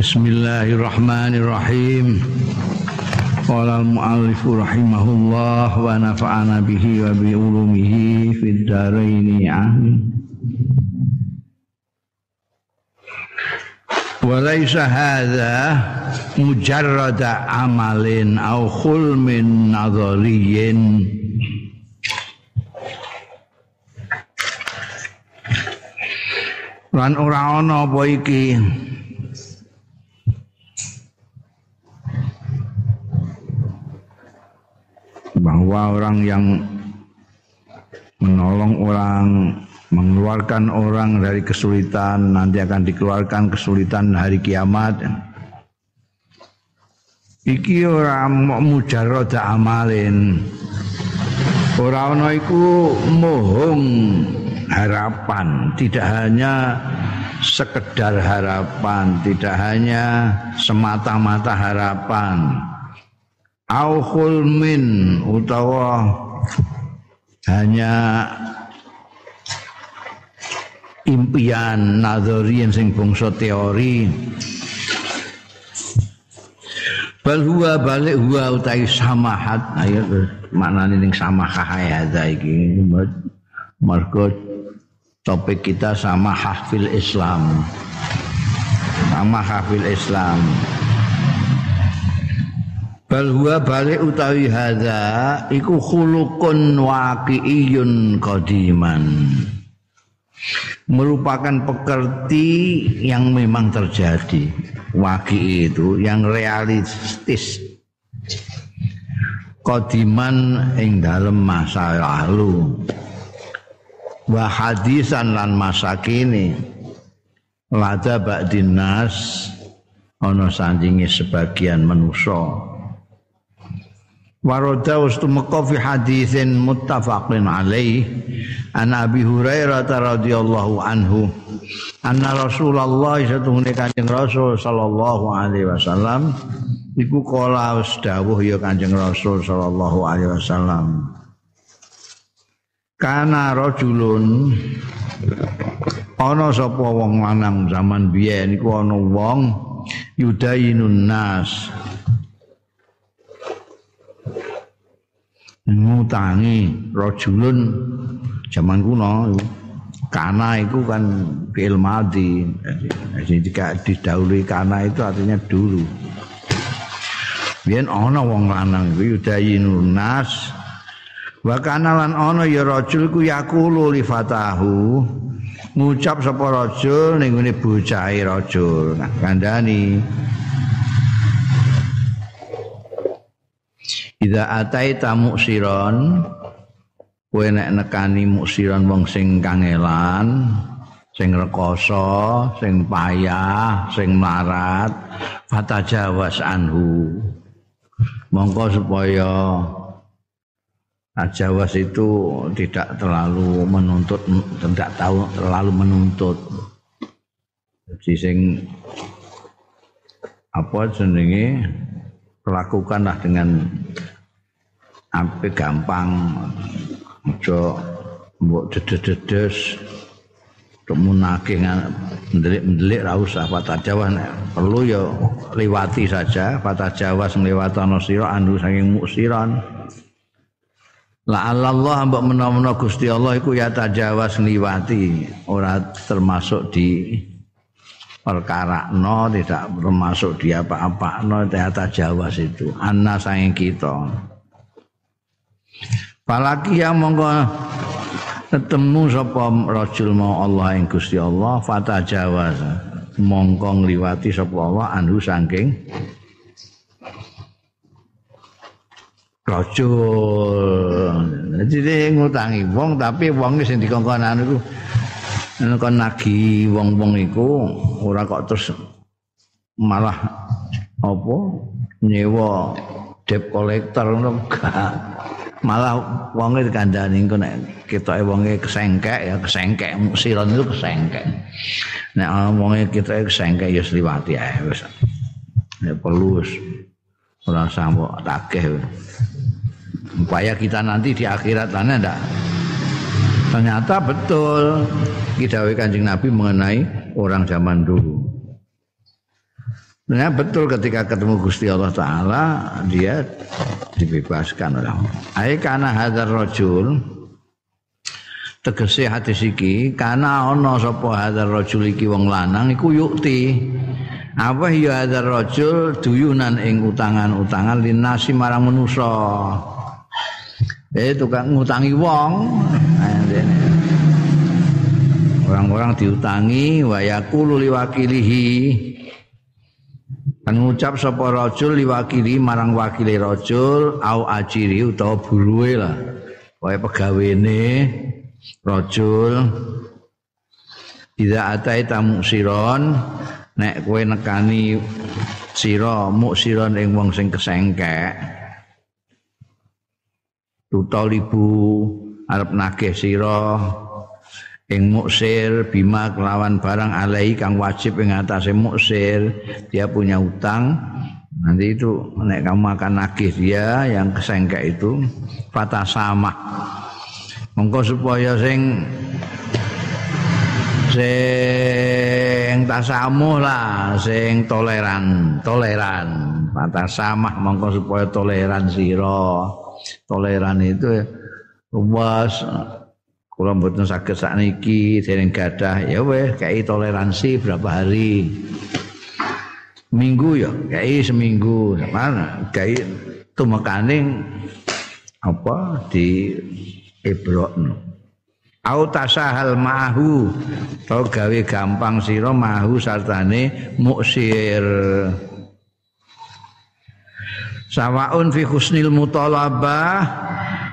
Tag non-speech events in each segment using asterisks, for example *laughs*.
Bismillahirrahmanirrahim. Qala al-muallif rahimahullah wa nafa'ana bihi wa bi ulumihi fid dharain amin. Wa laysa hadha mujarrada amalin aw khulmin nadhariyin Lan ora ana apa iki bahwa orang yang menolong orang, mengeluarkan orang dari kesulitan, nanti akan dikeluarkan kesulitan hari kiamat. Iki ora mujarrad amalin. Ora ana iku harapan, tidak hanya sekedar harapan, tidak hanya semata-mata harapan au khulmin utawa hanya impian nazarien sing bangsa teori. Bal huwa balik huwa utai samahat. Ayo maknane ning samahah ya iki. Mergo topik kita sama hafil Islam. Sama hafil Islam bal balik utawi hadza iku khuluqun waqi'iyun qadiman. Merupakan pekerti yang memang terjadi. Waqi itu yang realistis. Qadiman ing dalam masa lalu. Wa hadisan lan masa kini. Lada ba'din nas ana sandinge sebagian manusa Waroda ustu meka fi haditsin muttafaqin alaih. An Abi Hurairah radhiyallahu anhu. Anna Rasulullah satune Kanjeng Rasul sallallahu alaihi wasallam. Iku kala wis dawuh ya Kanjeng Rasul sallallahu alaihi wasallam. Kana rajulun ana sapa wong lanang zaman biyen iku ana wong yudayinun nas ngutangi rajulun zaman kuno kana itu kan fi'il madhi jadi didahului kana itu artinya dulu. Biyen ana wong lanang iku yudayinun nas wa kana lan ana ya rajul ku yaqulu li fatahu ngucap sapa rajul ning ngene bocahe rajul. Kandhani Ida atai tamu siron kowe nek nekani muksiron wong sing kangelan sing rekoso sing payah sing marat fatajawas anhu. Mongko supaya Ajawas itu tidak terlalu menuntut tidak tahu terlalu menuntut. Jadi sing apa jenenge? Lakukanlah dengan ampe gampang. Aja mbok dedes-dedes. Kemunake ndelik-ndelik ra usah patah Jawa perlu ya liwati saja. Patah Jawa sing liwatana sira andu saking muksiran. La Allah mbok menawa Gusti Allah iku ya tajawas ngliwati ora termasuk di perkara no tidak termasuk di apa-apa no ternyata Jawa itu anna sayang kita Palaki yang monggo ketemu sapa rajul mau Allah ing Gusti Allah fata Jawa. Mongko ngliwati sapa Allah anhu saking rajul jadi ngutangi wong tapi wong sing dikongkonan iku kon nagi wong-wong iku ora kok terus malah apa nyewa debt collector ngono *laughs* malah wonge dikandani engko nek ketoke wonge kesengkek ya kesengkek. Siron itu kesengkek. Nek wonge ketoke kesengkek ya sliwati ae wis. Ya perlu ora sampo takeh upaya kita nanti di akhirat sana ndak? Ternyata betul. Kidawi kanjeng Nabi mengenai orang zaman dulu Nah, betul ketika ketemu Gusti Allah Ta'ala Dia dibebaskan oleh Allah. Karena hadar rojul Tegesi hati siki Karena ono sopo hadar rojul iki wong lanang Iku yukti. Apa ya hadar rojul Duyunan ing utangan-utangan Linasi marang menuso Eh tukang ngutangi wong. Orang-orang diutangi Wayakulu liwakilihi ngucap sapa rajul liwakili marang wakile rajul au ajiri utawa buruwe lah. Wae pegawene rajul Ida atai tamu siron nek kowe nekani sira muksiron ing wong sing kesengkek. Tutalibu arep nagih sira ing muksir bima kelawan barang alai kang wajib ing atase muksir dia punya utang nanti itu nek kamu akan nagih dia yang kesengkek itu patah sama mongko supaya sing sing tasamuh lah sing toleran toleran. Patah sama mongko supaya toleran sira. Toleran itu luas Kula mboten saged sakniki dereng gadah ya weh kayak toleransi berapa hari. Minggu ya, kayak seminggu. Mana kayak tumekaning apa di ibrokno. Au tasahal mahu to gawe gampang sira mahu sartane muksir. Sawaun fi husnil mutalabah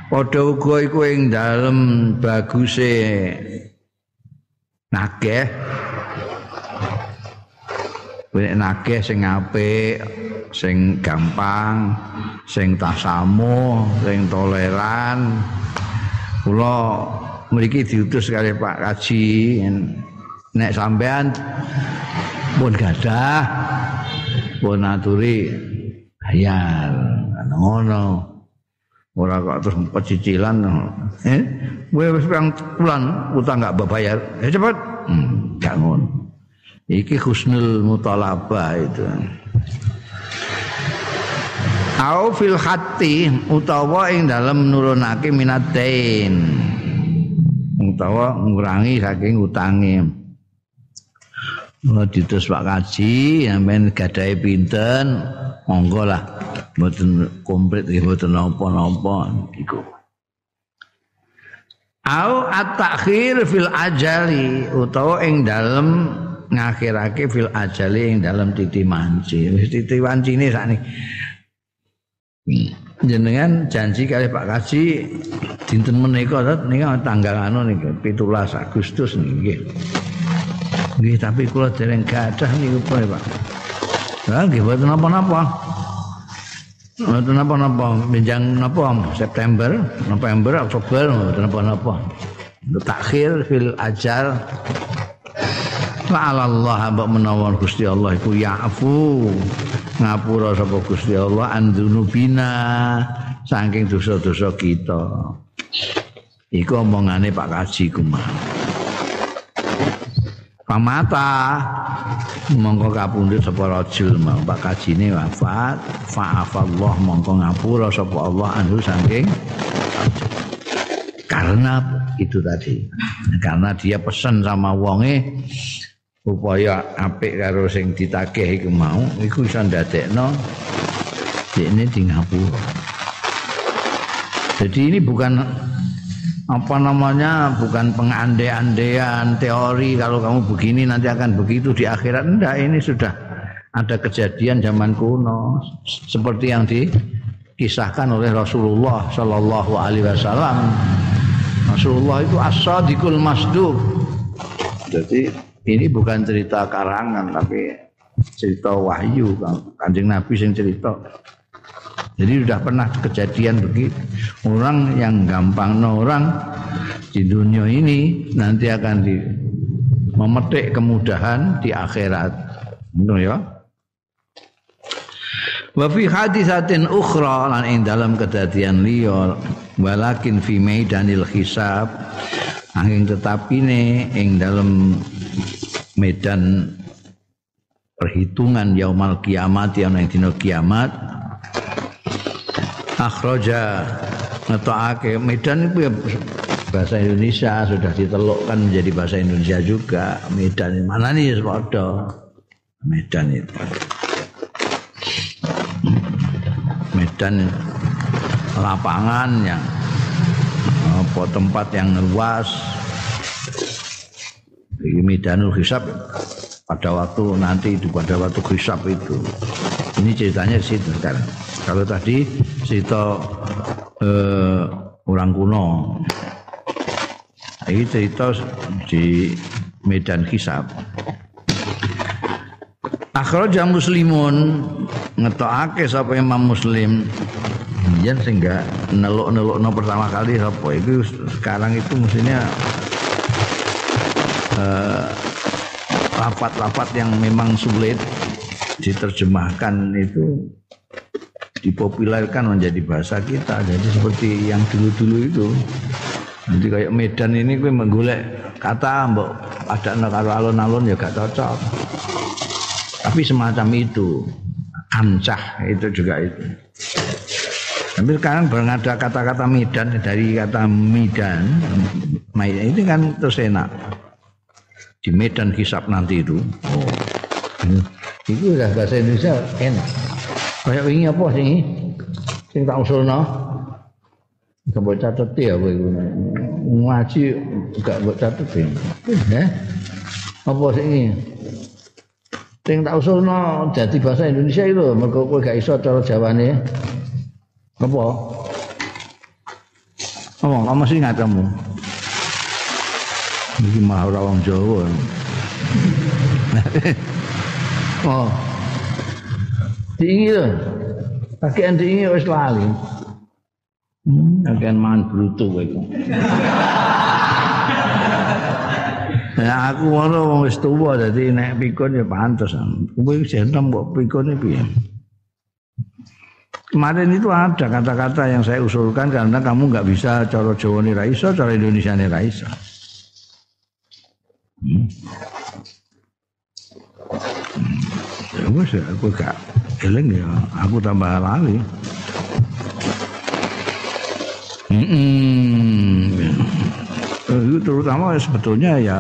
padha uga iku ing dalem baguse nakeh Nek nakeh sing apik, sing gampang, sing tasamu, sing toleran. Kula mriki diutus kali Pak Kaji nek sampean pun gadah pun aturi bayar ngono. Ora kok terus pecicilan eh? Kowe wis pirang bulan utang gak bayar? Ya cepet. Hmm, gak ngono. Iki husnul mutalabah itu. Au fil hati utawa ing dalem nurunake minatain utawa ngurangi saking utange ditus Pak Kaji, yang main gadai pinten, monggo lah. Mboten komplit nggih mboten napa-napa iku. Au at-takhir fil ajali utawa ing dalem ngakhirake fil ajali ing dalem titi manci. Wis titi wancine sakniki. Jenengan janji kali Pak Kaji dinten menika nika tanggal anu niki 17 Agustus niki. Nggih, tapi kula dereng gadah niku Pak. Lah nggih boten napa-napa. Boten napa-napa, menjang napa September, November, Oktober boten napa-napa. Takhir fil ajal Fa'ala Allah hamba menawan Gusti Allah iku ya'fu ngapura sapa Gusti Allah andunubina saking dosa-dosa kita. Iku omongane Pak Kaji kumah. Pamata. Mongko kapundhut sapa rajul mau Pak Kajine wafat. Fa'afallah mongko ngapura sapa Allah anhu saking karena itu tadi. Karena dia pesan sama wonge upaya apik karo sing ditagih iku mau iku iso ndadekno ini di ngapura. Jadi ini bukan apa namanya? Bukan pengandai-andaian teori. Kalau kamu begini nanti akan begitu di akhirat. Enggak ini sudah ada kejadian zaman kuno. Seperti yang dikisahkan oleh Rasulullah Shallallahu Alaihi Wasallam. Rasulullah itu as-sadiqul masduq. Jadi ini bukan cerita karangan tapi cerita wahyu. Kanjeng Nabi yang cerita jadi sudah pernah kejadian begitu. Orang yang gampang orang di dunia ini nanti akan di memetik kemudahan di akhirat. Benar ya? Wa fi hadisatin ukhra lan ing dalam kedadian liya walakin fi maidanil hisab angin tetapi ne ing dalam medan perhitungan yaumal kiamat yang dina kiamat akhraja. Ngetokake. Medan itu ya bahasa Indonesia sudah ditelukkan menjadi bahasa Indonesia juga. Medan mana nih padha Medan itu Medan lapangan yang apa tempat yang luas. Di Medanul Hisab. Pada waktu nanti itu pada waktu hisab itu. Ini ceritanya di situ sekarang kalau tadi cerita eh, orang kuno. Ini cerita di Medan Hisab Akhraja muslimun ngetokake sapa Imam Muslim. Yen sehingga neluk-nelukno pertama kali apa itu sekarang itu mestinya eh, lapat-lapat yang memang sulit diterjemahkan itu dipopulerkan menjadi bahasa kita. Jadi seperti yang dulu-dulu itu. Nanti kayak Medan ini gue menggolek kata mbok ada karo alun-alun ya gak cocok. Tapi semacam itu. Ancah itu juga itu. Tapi sekarang barang ada kata-kata Medan dari kata Medan, ini kan terus enak di Medan Hisap nanti itu. Oh. Itu udah bahasa Indonesia enak. Kayak ini apa sih? Sing tak usulno. Gak boleh catat ya kowe iku. Ngaji gak boleh catat ya. Apa sih ini? Sing tak usulno jadi bahasa Indonesia itu mergo kowe gak iso cara Jawane. Apa? Ngomong, kamu sih nggak kamu? Iki mah ora wong Jawa. *laughs* oh. Diingi lho. Bagian diingi wis lali. Hmm, bagian mangan brutu kowe. Ya *laughs* aku ngono wong wis tuwa dadi nek pikun ya pantes. Kowe entem kok pikune piye? Kemarin itu ada kata-kata yang saya usulkan karena kamu nggak bisa cara Jawa nih Raisa, cara Indonesia nih Raisa. Hmm. Ya aku gak eling ya, aku tambah lali. Hmm. Itu terutama sebetulnya ya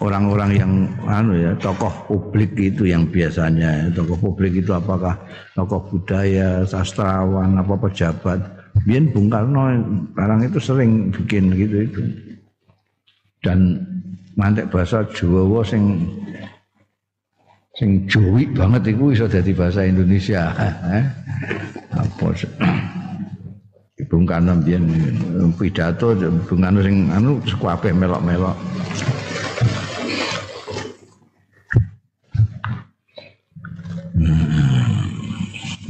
orang-orang yang anu ya tokoh publik itu yang biasanya tokoh publik itu apakah tokoh budaya sastrawan apa pejabat Biar Bung Karno sekarang itu sering bikin gitu itu dan mantek bahasa Jawa sing sing Jawi banget iku iso dadi bahasa Indonesia. Eh? Apa Bung Karno biyen pidato Bung Karno sing anu kabeh melok-melok.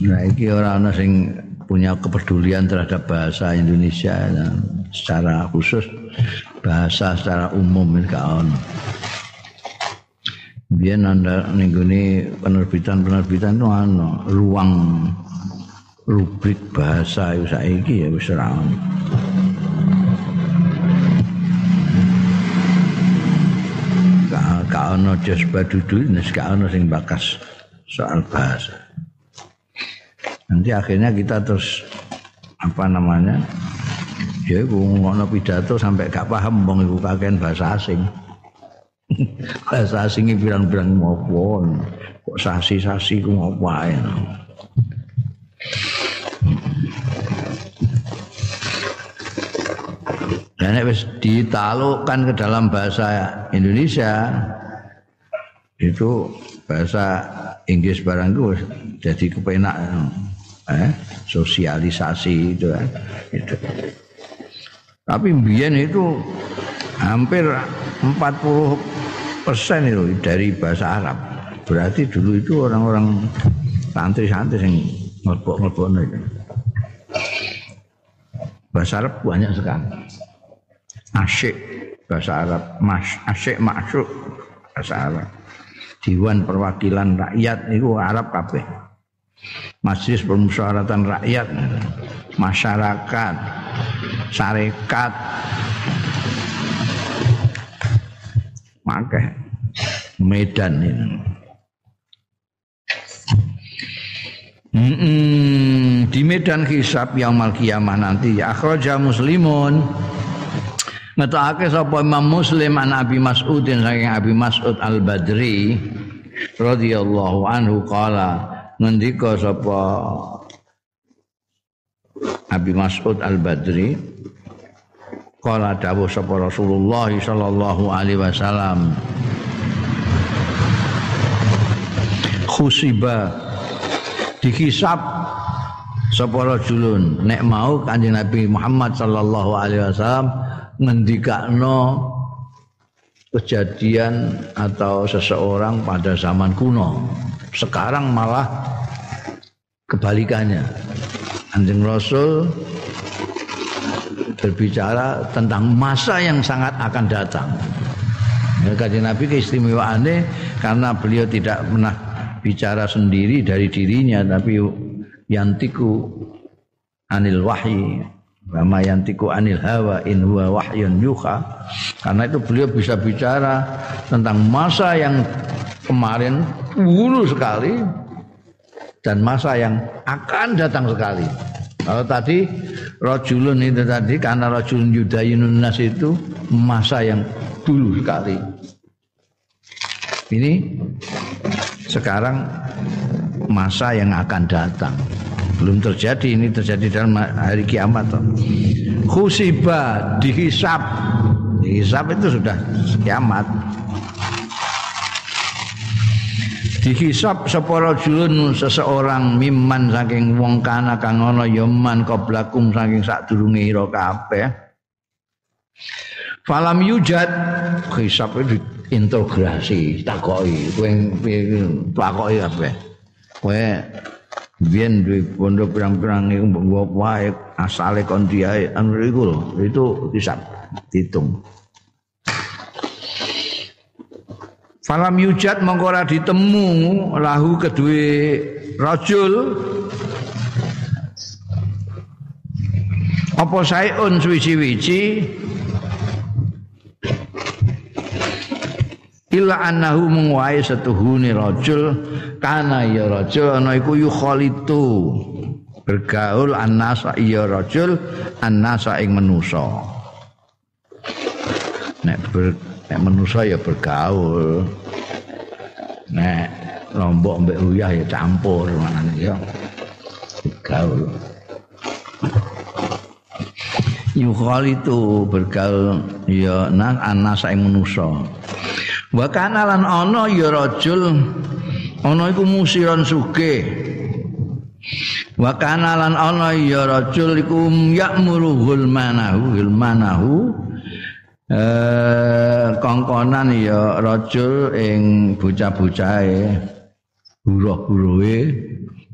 Nah, iki ora ana sing punya kepedulian terhadap bahasa Indonesia nah, secara khusus bahasa secara umum gak Biar anda nengguni penerbitan-penerbitan itu ano ruang rubrik bahasa saiki ya wis ono. Gak ono jas badudu, gak ono sing bakas soal bahasa. Nanti akhirnya kita terus apa namanya ya ngono pidato sampai gak paham wong iku kakean bahasa asing. Bahasa asing pirang-pirang ngopo. Kok sasi-sasi ku ngopo ae. Dan wis ditalukkan ke dalam bahasa Indonesia itu bahasa Inggris barang itu jadi kepenak eh, sosialisasi itu kan itu. Tapi mbiyen itu hampir 40 persen itu dari bahasa Arab. Berarti dulu itu orang-orang santri-santri yang ngelbok-ngelbok itu. Bahasa Arab banyak sekali. Asyik bahasa Arab, mas, asyik maksud bahasa Arab. Dewan Perwakilan Rakyat itu Arab kabeh. Majelis Permusyawaratan Rakyat, masyarakat, syarikat pakai Medan ini. Hmm, di medan hisab yang mal kiamah nanti akhraja muslimun. Ngetake sapa Imam Muslim an Abi Mas'udin saking Abi Mas'ud Al-Badri radhiyallahu anhu qala ngendika sapa Abi Mas'ud Al-Badri qala dawuh sapa Rasulullah sallallahu alaihi wasallam khusiba dikisap sapa rajulun nek mau kanjeng Nabi Muhammad sallallahu alaihi wasallam ngendikakno kejadian atau seseorang pada zaman kuno. Sekarang malah kebalikannya. Anjing Rasul berbicara tentang masa yang sangat akan datang. Ya, Kajian Nabi keistimewaannya karena beliau tidak pernah bicara sendiri dari dirinya tapi yantiku anil wahyi yantiku anil hawa in huwa wahyun yuha Karena itu beliau bisa bicara tentang masa yang kemarin dulu sekali dan masa yang akan datang sekali. Kalau tadi rojulun itu tadi karena rojulun yudayinun nas itu masa yang dulu sekali. Ini sekarang masa yang akan datang. Belum terjadi ini terjadi dalam hari kiamat khusibah dihisap dihisap itu sudah kiamat dihisap separa julun seseorang miman saking wong kana kang ana yaman qablakum saking sadurunge ira kabeh. Falam yujad hisap itu integrasi takoki kowe takoki kabeh. Kowe biyen duwe bondo pirang-pirang iku mbok wae asale kon diae anu iku itu bisa dihitung Falam yujat mongko ora ditemu lahu kedue rajul. Apa saeun suwi-wiji illa annahu mengwae setuhune rajul kana ya rajul ana iku yukhalitu. Bergaul annasa ya rajul annasa ing manusa nek ber, nek manusa ya bergaul. Nek lombok mbek uyah ya campur manane ya. Bergaul. Yukhalitu bergaul ya nan annasa ing manusa. Wa kana lan ana ya rajul. Ana iku musiran sugih. Wa kana lan ana ya rajul iku ya'muruhul manahu manahu eh kongkonan ya rajul ing bocah-bocahe buruh-buruhe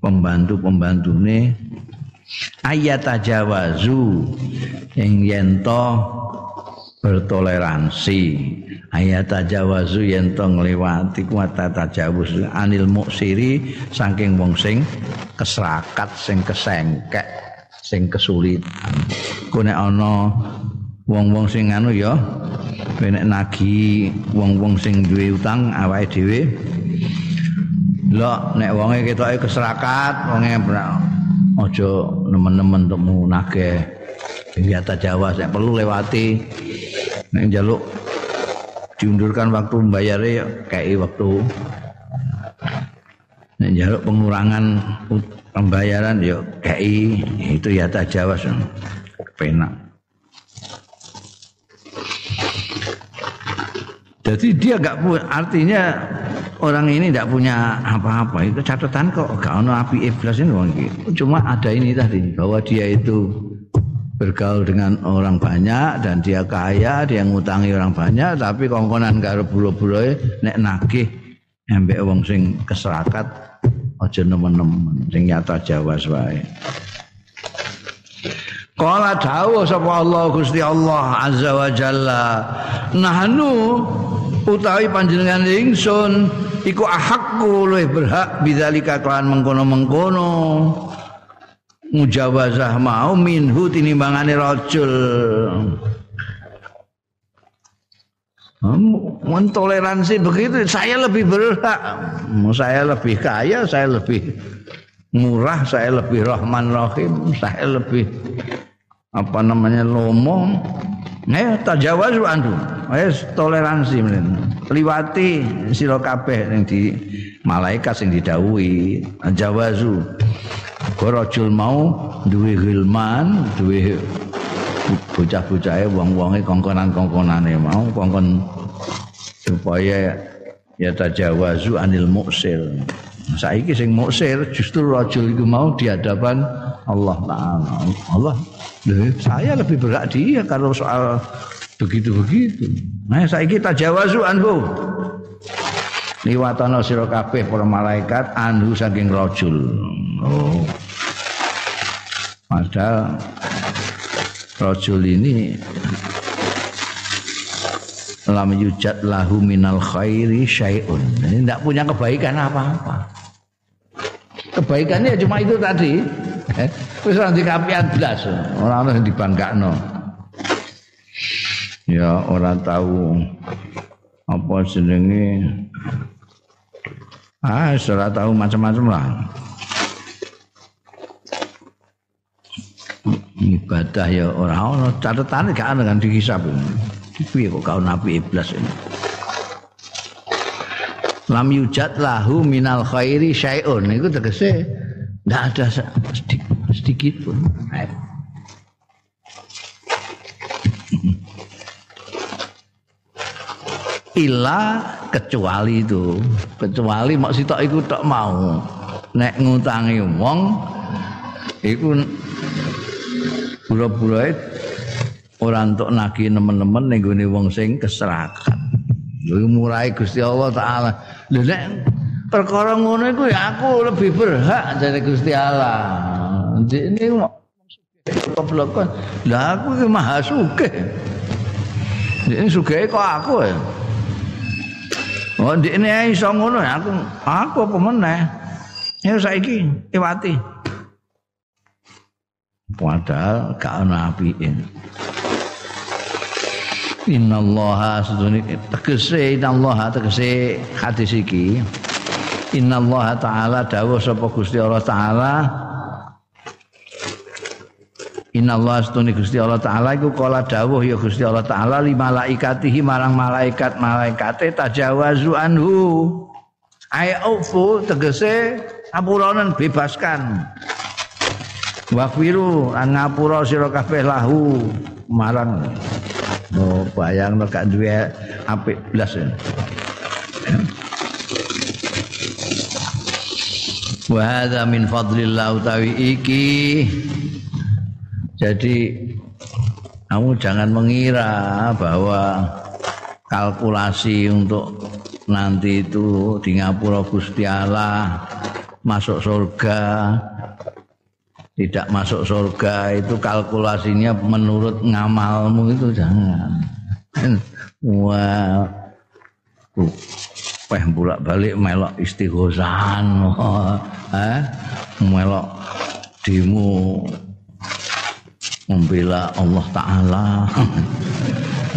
pembantu-pembantune. Ayat tajawazu ing yen bertoleransi. Ayat tajawazu yen to ngliwati kuwata tajawuz anil muksiri saking wong sing keserakat sing kesengkek sing kesulitan. Ku nek ana wong-wong sing anu ya nek nagi wong-wong sing duwe utang awake dhewe. Lho nek wonge ketoke keserakat wonge aja nemen-nemen temu nagih ya tajawaz nek perlu lewati. Nek njaluk diundurkan waktu ya kayak waktu. Nek njaluk pengurangan pembayaran ya kayak itu ya tajawaz penak jadi dia nggak punya artinya orang ini tidak punya apa-apa. Itu catatan kok. Gak ono api iblis ini cuma ada ini tadi bahwa dia itu bergaul dengan orang banyak dan dia kaya, dia ngutangi orang banyak tapi kongkonan karo bulo-buloe nek nagih embek wong sing keserakat aja nemen-nemen sing nyata Jawa wae. Kala dawuh sapa Allah Gusti Allah Azza wa Jalla. Nahnu utawi panjenengan ingsun iku ahakku luwih berhak bidzalika kelan mengkono-mengkono mujawazah mau minhu tinimbangane rajul mentoleransi begitu saya lebih berhak saya lebih kaya saya lebih murah, saya lebih rahman rahim, saya lebih apa namanya lomo. Ayo tajawazu andu. Ayo toleransi men. Liwati sira kabeh ning di malaikat sing didhawuhi tajawazu. Gorojul mau duwe hilman, duwe bocah-bocahe wong-wonge kongkonan-kongkonane mau kongkon supaya ya tajawazu anil muksir. Saiki sing muksir justru rajul iku mau di hadapan Allah Taala. Allah, saya lebih berat dia kalau soal begitu-begitu. Nah, saiki tajawazu anhu. Liwatana sira kabeh para malaikat anhu saking rajul. Oh. Padahal rajul ini lam yujad lahu minal khairi syai'un. Ini tidak punya kebaikan apa-apa. Kebaikannya cuma itu tadi. *laughs* Terus orang dikapian belas, orang yang dibangkakno. Ya orang tahu apa jenenge ah sudah tahu macam-macam lah ibadah ya orang ono catatan gak ada kan dihisap piye kok kau nabi iblis ini. Lam yujad lahu minal khairi syai'un. Itu tegese ndak ada sedikit, sedikit pun. Ila kecuali itu. Kecuali mak sitok iku tok mau. Nek ngutangi wong iku pura-pura ora entuk nagi nemen-nemen ning gone wong sing keserakan. Lha murai Gusti Allah taala. Lha nek perkara ngono iku ya aku lebih berhak dari Gusti Allah. Ini keblokon. Lah aku iki maha sugih. Ini sugih kok aku ya. Oh, ini iso ngono ya aku aku apa meneh. Ya saiki iwati. Padahal gak ana apike. Innallaha sedune tegese innallaha tegese hadis iki. Innallaha taala dawuh sapa Gusti Allah taala Innallaha sedune Gusti Allah taala iku kala dawuh ya Gusti Allah taala li malaikatihi marang malaikat malaikate tajawazu anhu. Ayaufu tegese apuranen bebaskan. Wafiru an ngapura sira kabeh lahu marang oh bayang gak duwe apik blas Wa min fadlillah utawi iki. Jadi kamu jangan mengira bahwa kalkulasi untuk nanti itu di ngapura Gusti Allah masuk surga tidak masuk surga itu kalkulasinya menurut ngamalmu itu jangan. *laughs* Wah, peh bolak balik melok istighosan, *laughs* eh, melok dimu membela Allah Taala. *laughs*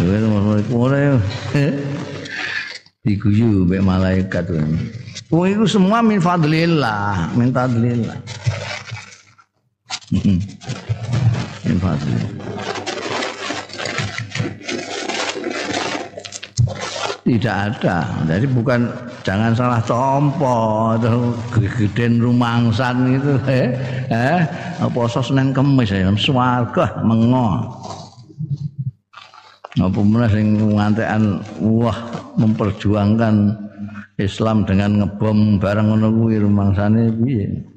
Diguyu mbek malaikat. Kuwi itu semua min fadlillah, min fadlillah. Min Tidak ada. Jadi bukan jangan salah tompo atau gedean rumangsan itu *laughs* eh eh poso Senin Kamis ya swarga mengo. Apa meneh sing ngantekan wah memperjuangkan Islam dengan ngebom barang ngono kuwi rumangsane piye.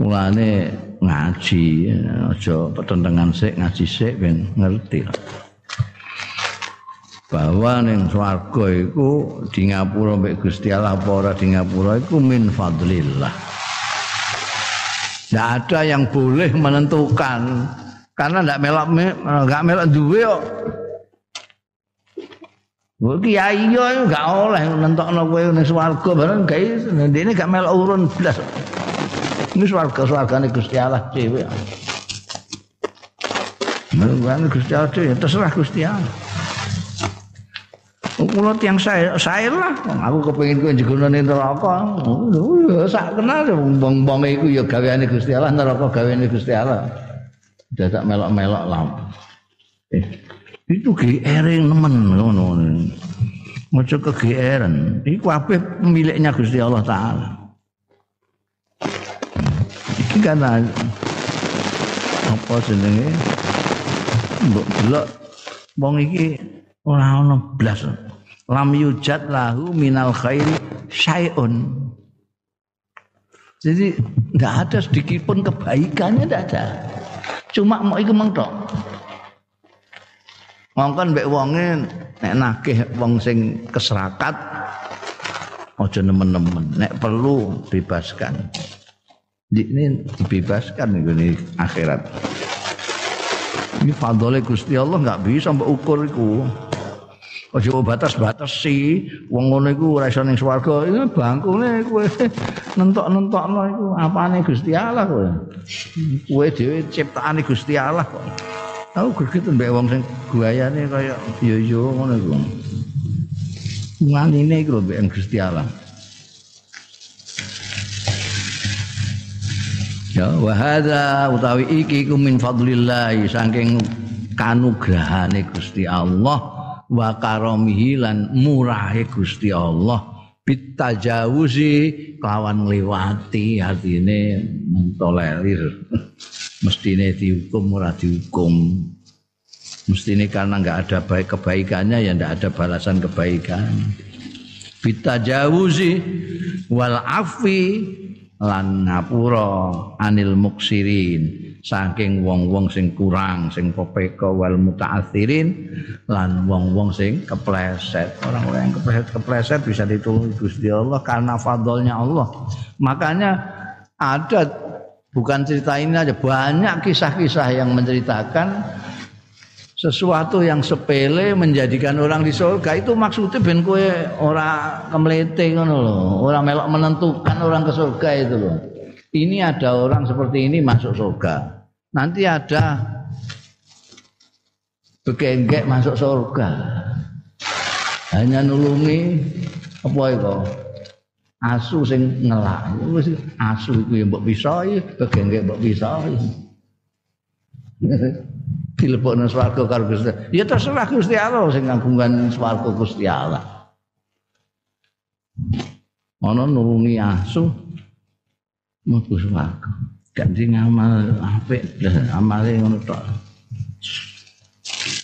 Mulane ngaji aja petentengan sik ngaji sik ben ngerti. Bahwa ning swarga iku di ngapura mbek Gusti Allah apa ora di ngapura iku min fadlillah. Tidak ada yang boleh menentukan karena tidak melok enggak melok duwe kok. Gue kiai yo enggak oleh nentokno kowe ning swarga bareng gak iso. Ndene gak melok urun blas. Ini swarga-swargane Gusti Allah dhewe. Menunggu Gusti Allah dhewe terserah Gusti Allah. Kula tiang saya, saya lah. Aku kepengin kowe jegono ning neraka. Ya sak kenal wong-wong iku ya gaweane Gusti Allah, neraka gaweane Gusti Allah. Dadak melok-melok lah. Eh, itu GR nemen ngono. Maca kegeeran. Iku kabeh miliknya Gusti Allah taala. Iki kan apa jenenge? Mbok delok wong iki ora ono blas lam yujad lahu minal khairi syai'un jadi tidak ada sedikit pun kebaikannya tidak ada cuma mau iku mentok ngongkon mbek wonge nek nagih wong sing keserakat aja nemen-nemen nek perlu bebaskan ini dibebaskan ini akhirat ini fadole Gusti Allah nggak bisa mbak ukur itu Aja batas-batas si wong ngono iku ora iso ning swarga. Iki bangkune kowe nentok-nentokno iku apane Gusti Allah kowe. Kowe dhewe ciptaane Gusti Allah kok. Aku greget mbek wong sing guayane kaya yo yo ngono iku. Nganine iku lho mbek Gusti Allah. Ya wa hadza utawi iki ku min fadlillah saking kanugrahane Gusti Allah wa karomihi lan murahe Gusti Allah bitajawuzi kawan ngliwati artine mentolerir mestine dihukum ora dihukum. Mestine karena enggak ada baik kebaikannya ya enggak ada balasan kebaikan. Bitajawuzi wal afi lan ngapura anil muksirin. Saking wong-wong sing kurang sing popeka wal mutaatsirin lan wong-wong sing kepleset. Orang-orang yang kepleset kepleset bisa ditulungi Gusti Allah karena fadlnya Allah. Makanya ada bukan cerita ini aja banyak kisah-kisah yang menceritakan sesuatu yang sepele menjadikan orang di surga itu maksudnya ben kue orang kemlete ngono loh orang melok menentukan orang ke surga itu loh ini ada orang seperti ini masuk surga. Nanti ada begenggek masuk surga. Hanya nulungi apa itu? Asu sing ngelak. asu itu yang mbok pisoi, begenggek mbok pisoi. *laughs* Dilebokno swarga karo Gusti. Ya terserah Gusti Allah sing ngagungan swarga Gusti Allah. Ana nulungi asu mlebu swarga. Ganti ngamal apik, amale ngono tok.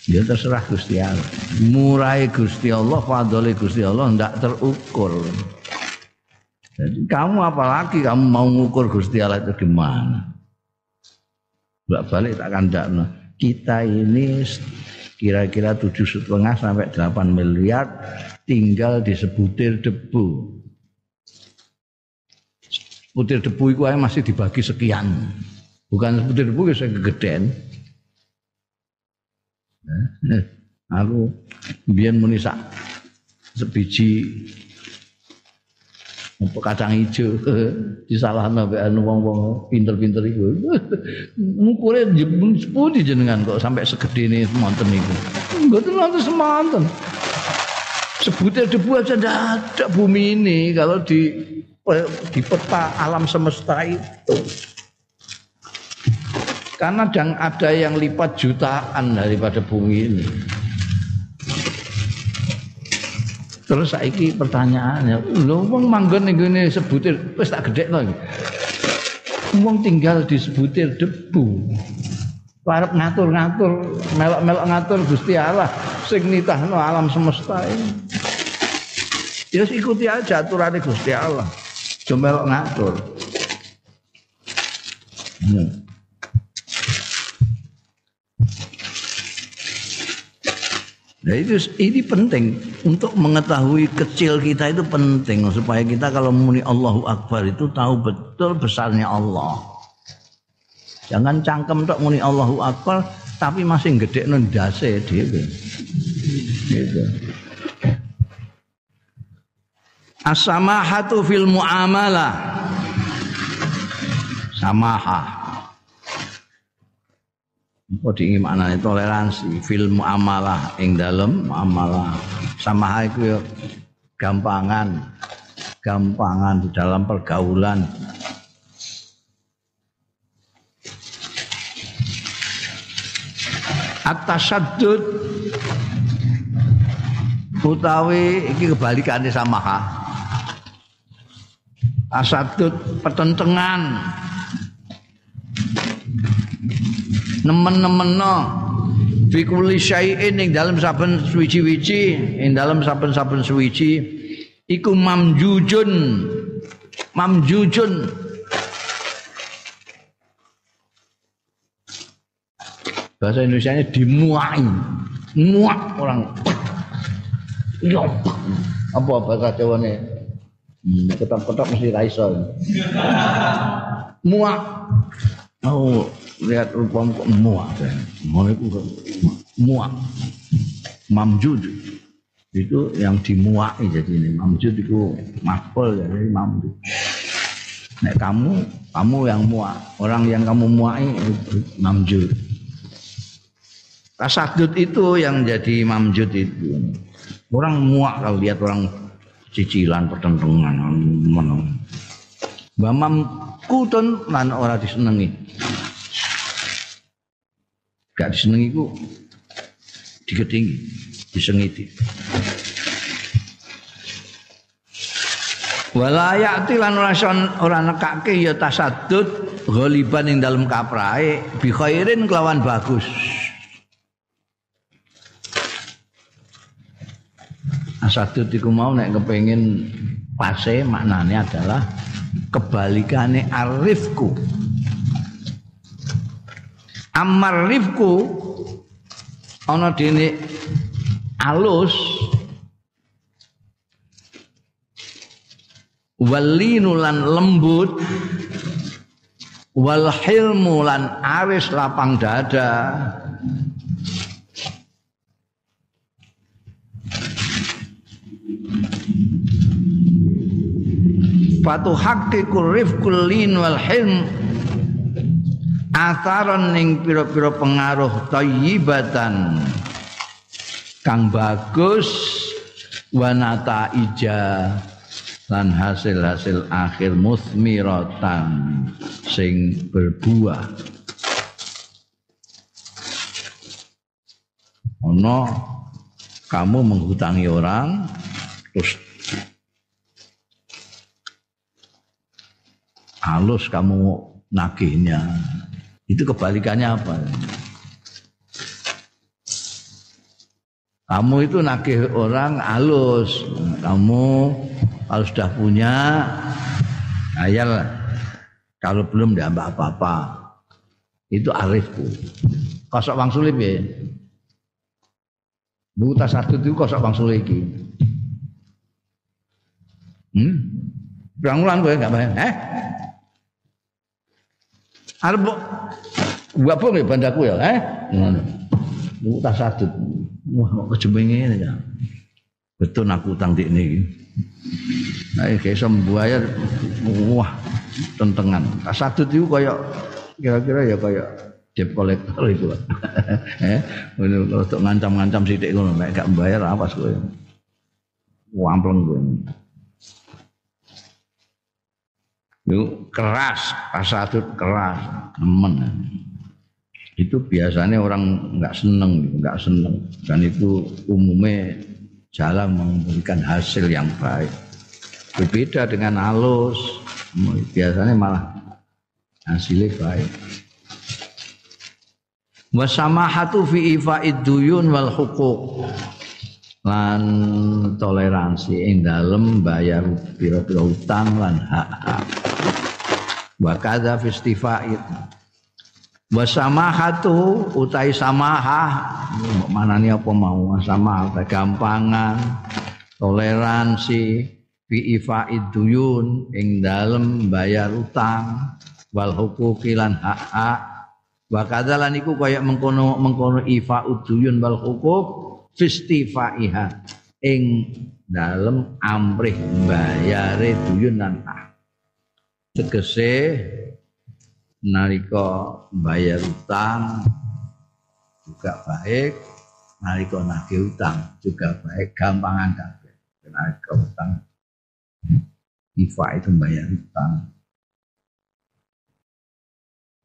Ya terserah Gusti Allah. Murai Gusti Allah, fadhole Gusti Allah ndak terukur. Jadi kamu apalagi kamu mau ngukur Gusti Allah itu gimana? Bolak balik tak kandakno. Kita ini kira-kira tujuh setengah sampai delapan miliar tinggal di sebutir debu butir debu itu masih dibagi sekian. Bukan butir debu yang kegedean. Eh, aku biar muni sak sebiji kacang hijau *laughs* disalahno mbek anu wong-wong pinter-pinter iku. *laughs* Ngukure sepundi jenengan kok sampai segede ini monten iku. Mboten nanti semonten. Sebutir debu aja ada bumi ini kalau di di peta alam semesta itu. Karena dan ada yang lipat jutaan daripada bumi ini. Terus saiki pertanyaannya, lho wong manggon ning ngene sebutir wis tak gedhekno iki. Wong tinggal di sebutir debu. Arep ngatur-ngatur, melok-melok ngatur Gusti Allah sing nitahno alam semesta ini. Ya ikuti aja aturannya Gusti Allah. Cuma ngatur. Hmm. Nah itu ini penting untuk mengetahui kecil kita itu penting supaya kita kalau muni Allahu Akbar itu tahu betul besarnya Allah. Jangan cangkem untuk muni Allahu Akbar tapi masih gede nendase dia. Gitu. As-samahatu fil muamalah. Samaha. Kok diingi maknane toleransi, film amalah ing dalem amalah sama iku ya gampangan. Gampangan di dalam pergaulan. At-tasaddud utawi iki kebalikane samaha. Asadud pertentangan nemen-nemeno fi kulli syai'in ing dalam saben suwiji-wiji ing dalam saben-saben suwiji iku mamjujun. Mamjujun. Bahasa Indonesia nya dimuai. Muak orang. Apa bahasa Jawa nih hmm, ketap-ketap mesti raiso muak. Oh lihat rupa kok muak mau itu muak. Mamjud. Itu yang dimuai jadi ini. Mamjud itu maful ya jadi mamjud. Nek kamu kamu yang muak. Orang yang kamu muai mamjud. Tasadud itu yang jadi mamjud itu. Orang muak kalau lihat orang cicilan pertentangan menang. Bamam kutun lan ora disenengi gak disenengi ku digetingi disengiti. Wala tilan ora ora nekake ya tasaddud ghaliban ing dalem kaprae bi khairin kelawan bagus. Asadud iku mau nek kepengin pase maknane adalah kebalikane arifku Amar rifku ana dene alus. Walinu lan lembut. Wal aris lapang dada. Fatu haqqiqur rifqul lin wal atharon ning pira-pira pengaruh thayyibatan kang bagus wanata ija lan hasil-hasil akhir musmiratan sing berbuah. Ono kamu menghutangi orang terus halus kamu nagihnya itu kebalikannya apa? Kamu itu nagih orang halus. Kamu kalau sudah punya ayal kalau belum diambah apa-apa. Itu arifku. Kosok bang sulit ya. Buta satu itu kosok bang sulit Hmm? Berang-ulang gue enggak bayang. Eh? Arep gua apa bandaku ya, eh? Ngono. Niku tak sadut. Wah, kok kejemenge ngene ya. Betul aku utang dik niki. Nah, iki iso mbayar wah tentengan. Tak sadut iku kaya kira-kira ya kaya debt collector itu. *laughs* eh, ngono untuk ngancam-ngancam sithik ngono, nek gak mbayar awas kowe. Wampleng kowe. Keras itu keras temen itu biasanya orang nggak seneng nggak seneng. Dan itu umumnya jalan memberikan hasil yang baik. Berbeda dengan halus biasanya malah hasilnya baik. Wasamahatu fi ifaid duyun wal hukuk lan toleransi ing dalem bayar pira-pira utang lan hak-hak wa kadza fistifaid wa samahatu utai samaha. Manane apa mau? Sama gampangan toleransi fi ifaid duyun ing dalem bayar utang wal huquqi lan hak-hak. Wa kadzalan iku kaya mengkono mengkono ifa uduyun wal huquq fistifaiha ing dalem amrih bayare duyun lan hak tegese nalika bayar utang juga baik nalika nagih utang juga baik gampangan kabeh. Nalika utang ifa itu bayar utang.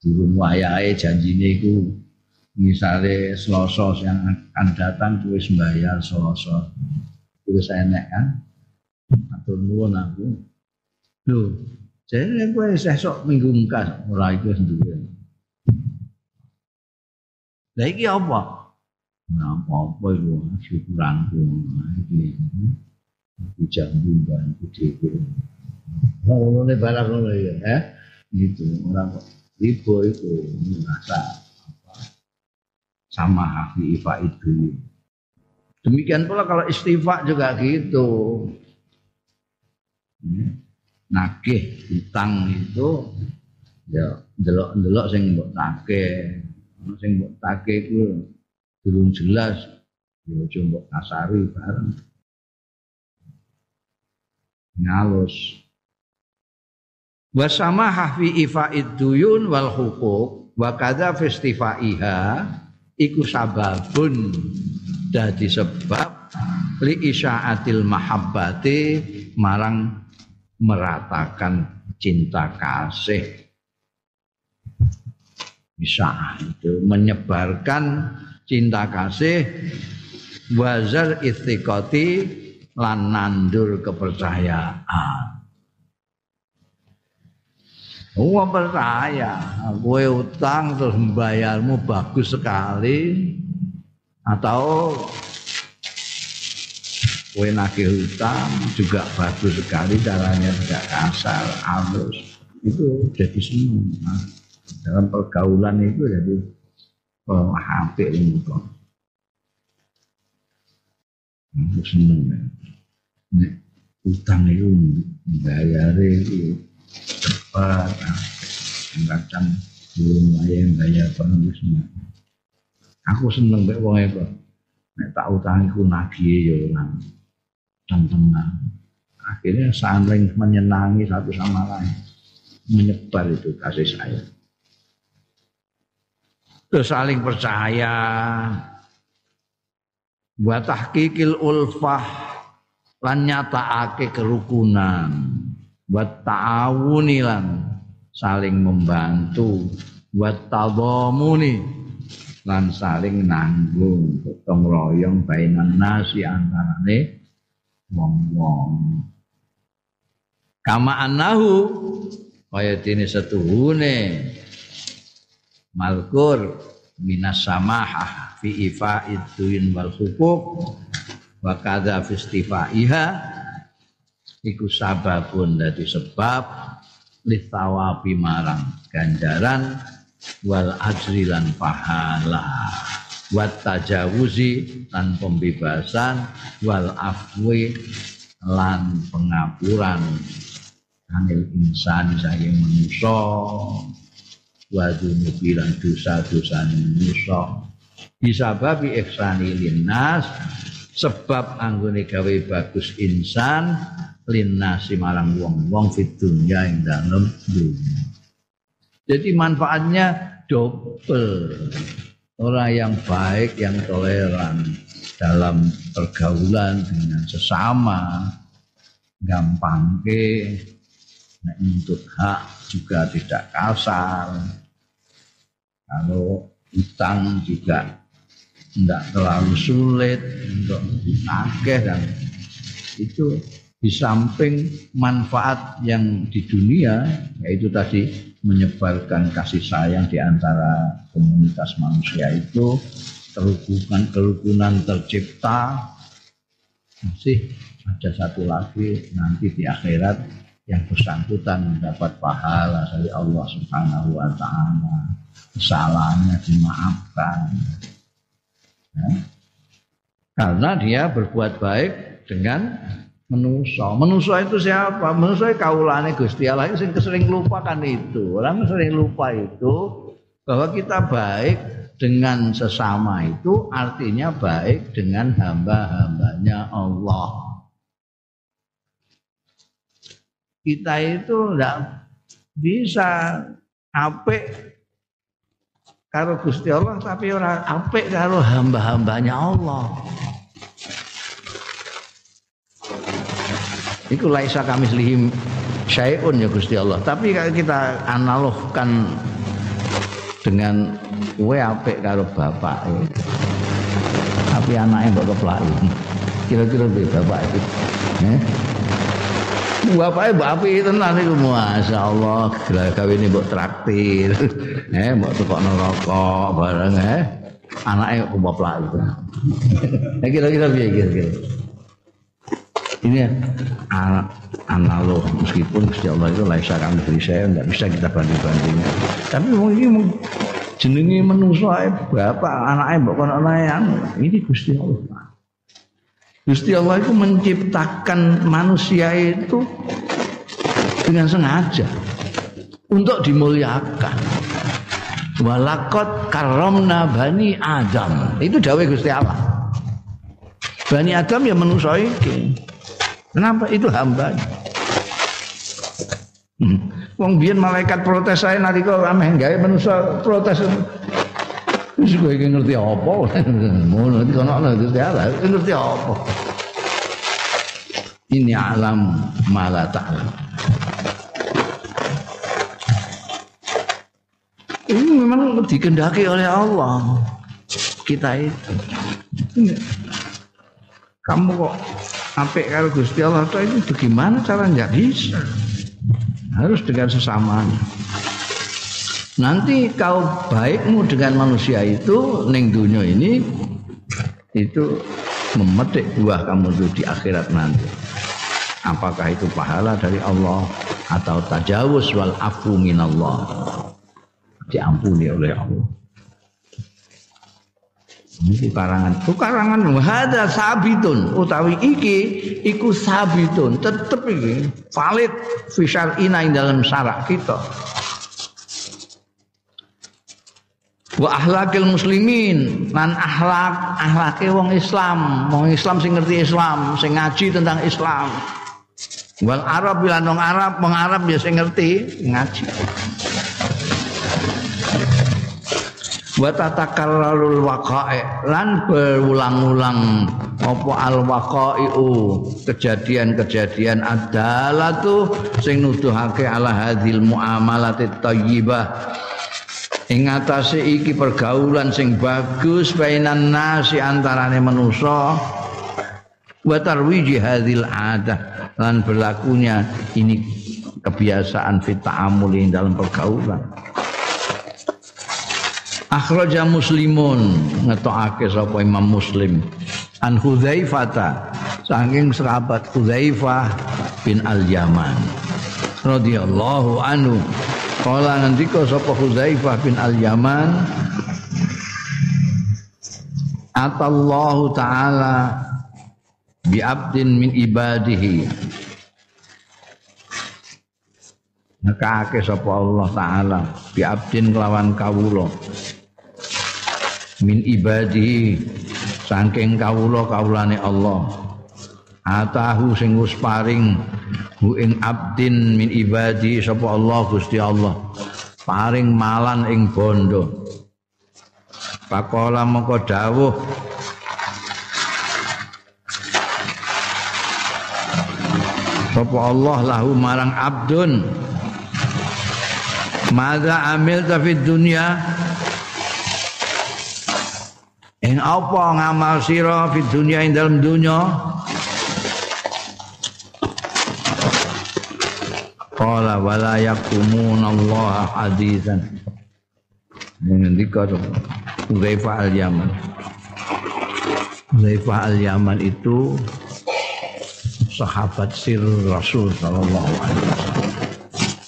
Durung wayahe janjine iku misalnya selasa yang akan datang tulis bayar selasa. Terus enek kan? Atau nuwun aku. Lho jadi gue sesok minggu engkas ora iku sendiri Lah iki apa? Nah, apa iku syukuranku iki. Iki jambu bantu dhewe. Ngono ne barang ngono ya, eh? Gitu, orang kok itu merasa apa? Sama hafi ifa itu. Demikian pula kalau istifa juga gitu. Nakih utang itu ya delok-delok sing mbok nakih sing mbok take ku durung jelas ya aja mbok kasari bareng. Ngalus. Wa samahah fi ifaid duyun wal hukuk wa kadza festifaiha iku sababun dadi sebab li isyaatil mahabbati marang meratakan cinta kasih. Bisa itu menyebarkan cinta kasih wazar istiqoti lan nandur kepercayaan. Oh percaya, gue utang terus membayarmu bagus sekali. Atau gue nagih utang juga bagus sekali caranya tidak kasar, halus itu jadi senang dalam pergaulan itu jadi oh, hampir ini kok. Aku seneng ya. Nek utang itu bayar itu cepat, kadang belum bayar bayar penuh semua. Aku seneng mbek wong itu. Nek tak utang iku nagih ya orang tenang. Akhirnya saling menyenangi satu sama lain. Menyebar itu kasih sayang. Terus saling percaya. Buat tahqiqil ulfah lan nyatakake kerukunan. Buat ta'awuni lan saling membantu. Buat tadhamuni lan saling nanggung. Gotong royong bainan nasi antarane wong-wong. Kama annahu kaya dene setuhune malkur minas samahah fi ifa'id duin wal hukuk wa kadza fi istifaiha iku sababun dadi sebab litawabi marang ganjaran wal ajri lan pahala wat tajawuzi lan pembebasan wal afwi lan pengapuran. Anil insan saya manusia wa dzunubi lan dosa-dosa manusa. Bisa babi ihsani linnas sebab anggone gawe bagus insan linnasi marang wong-wong fit dunya ing dalem dunia jadi manfaatnya double orang yang baik yang toleran dalam pergaulan dengan sesama gampang ke nah, untuk hak juga tidak kasar. Kalau utang juga tidak terlalu sulit untuk ditagih dan itu di samping manfaat yang di dunia yaitu tadi menyebarkan kasih sayang di antara komunitas manusia itu kerukunan kerukunan tercipta. Masih ada satu lagi nanti di akhirat yang bersangkutan mendapat pahala dari Allah Subhanahu wa taala. Kesalahannya dimaafkan. Ya. karena dia berbuat baik dengan menuso menuso itu siapa? Menuso kaulane Gusti Allah. Yang sering lupa kan itu. Orang sering lupa itu bahwa kita baik dengan sesama itu artinya baik dengan hamba-hambanya Allah. Kita itu tidak bisa apik karo Gusti Allah tapi ora apik karo hamba-hambanya Allah. Iku laisa kami selihim syai'un ya Gusti Allah. Tapi kalau kita analogkan dengan apik karo bapak tapi anaknya mbok keplaki. Kira-kira piye bapak itu? Eh? Bapaknya mbak api tenan iku Masya Allah gawe ini mbok traktir eh mbok tukokno rokok bareng eh anaknya keplak itu. Nah kira-kira piye kira-kira? Ini anak analog meskipun Gusti Allah itu laisa kami beri saya tidak bisa kita banding bandingkan. Tapi mungkin jenenge manusa bapak anaknya mbok kono ini Gusti Allah. Gusti Allah itu menciptakan manusia itu dengan sengaja untuk dimuliakan. Walakot karomna bani Adam. Itu dawai Gusti Allah. Bani Adam ya manusia ini. Kenapa? Itu hamba. Hmm. Wong biyen malaikat protes saya nalika ameh gawe manusia protes. Wis kowe iki ngerti apa? *laughs* Ngono iki kono ana Gusti Allah, ngerti apa? Ini alam malah ta'lam. Ini memang dikendaki oleh Allah. Kita itu. Kamu kok apik karo Gusti Allah itu bagaimana cara nggak bisa? Harus dengan sesamanya. Nanti kau baikmu dengan manusia itu neng dunia ini itu memetik buah kamu itu di akhirat nanti. Apakah itu pahala dari Allah atau tajawuz wal afu minallah. Diampuni oleh Allah. Ini karangan. Itu karangan. Hada sabitun. Utawi iki iku sabitun. Tetep iki valid fisar ina dalam syarak kita. wa ahlakil muslimin. Lan ahlak ahlake wong Islam. Wong Islam sing ngerti Islam sing ngaji tentang Islam. Wal Arab lan wong Arab wong Arab ya sing ngerti ngaji wa tatakarrarul waqa'i lan berulang-ulang apa al waqa'iu kejadian-kejadian adalah tuh sing nuduhake ala hadil muamalati thayyibah ing atase iki pergaulan sing bagus bainan nasi antarane manusa. Wa tarwiji hadhil adah lan berlakunya ini kebiasaan fit ta'amuli dalam pergaulan akhraja muslimun. Ngetokake sapa Imam Muslim. An Hudzaifata. Saking sahabat Hudzaifah bin Al-Yaman. Radhiyallahu anhu. Kala ngendika sapa Huzaifah bin Al-Yaman Atallahu taala bi abdin min ibadihi. Nekake sapa Allah taala bi abdin kelawan kawula min ibadihi saking kawula kawulane Allah. Atahu sing wis paring hu ing abdin min ibadi sapa Allah Gusti Allah. Paring malan ing bondo. Pakola moko dawuh. Sapa Allah lahu marang abdun. Mada amil tapi dunia Ing apa ngamal sira fi dunia ing dalam dunia Qala wala yakumuna Allah hadithan. Ngendika Uzaifah al-Yaman. Uzaifah al-Yaman itu sahabat sir Rasul sallallahu alaihi wasallam.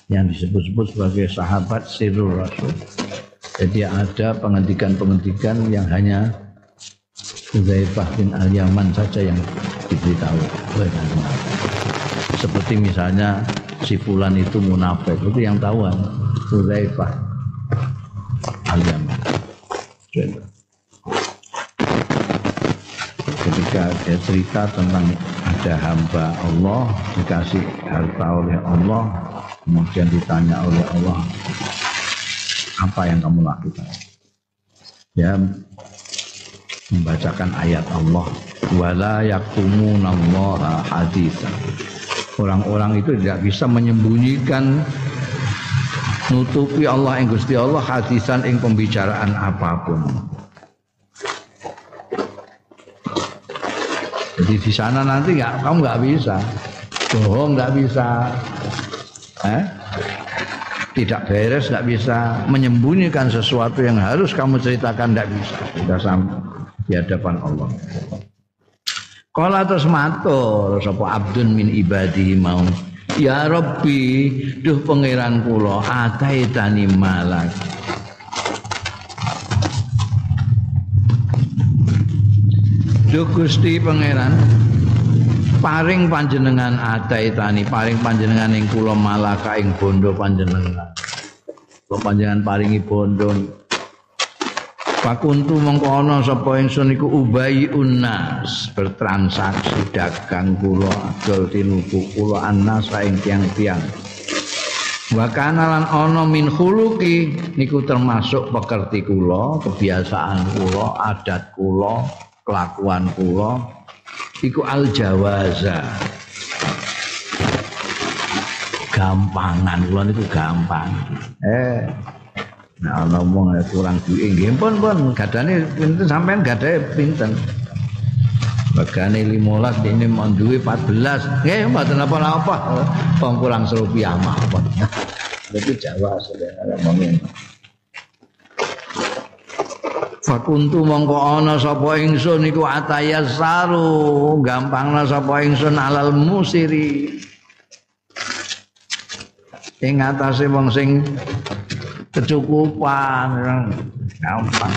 Yang disebut-sebut sebagai sahabat sir Rasul. Jadi ada penghentikan-penghentikan yang hanya Uzaifah bin al-Yaman saja yang diberitahu Seperti misalnya si fulan itu munafik. Itu yang tahu kan Hudzaifah al-Yaman. Ketika dia cerita tentang ada hamba Allah dikasih harta oleh Allah kemudian ditanya oleh Allah apa yang kamu lakukan? Ya membacakan ayat Allah. Wala yakumunallaha haditsan orang-orang itu tidak bisa menyembunyikan nutupi Allah yang Gusti Allah hadisan ing pembicaraan apa pun. Jadi di sana nanti nggak kamu nggak bisa. Bohong nggak bisa. Eh? tidak beres nggak bisa. Menyembunyikan sesuatu yang harus kamu ceritakan nggak bisa. Sudah sampai di hadapan Allah. Kala terus matur sapa abdun min ibadi mau. Ya Rabbi duh pangeran kula ataitani malak. Duh Gusti pangeran paring panjenengan ataitani paring panjenengan ing kula malaka ing bondo panjenengan. Kula panjenengan paringi bondo Pakuntu mongko ana sapa ingsun iku ubayi unnas bertransaksi dagang kula adol tinuku kula annas ing tiang-tiang. Wa kana lan ana min khuluqi niku termasuk pekerti kula, kebiasaan kula, adat kula, kelakuan kula iku al jawaza. Gampangan kula niku gampang. Eh Nah, kurang duit nggih pun pun gadane pinten sampean gadahe pinten. Bagane 15 ini mau duwe 14. Nggih mboten apa-apa. Wong kurang serupiah mawon. Itu Jawa saudara ngomongin. Fakuntu mongko ana sapa ingsun iku atayasaru gampangna sapa ingsun alal musiri ing atase wong sing kecukupan gampang.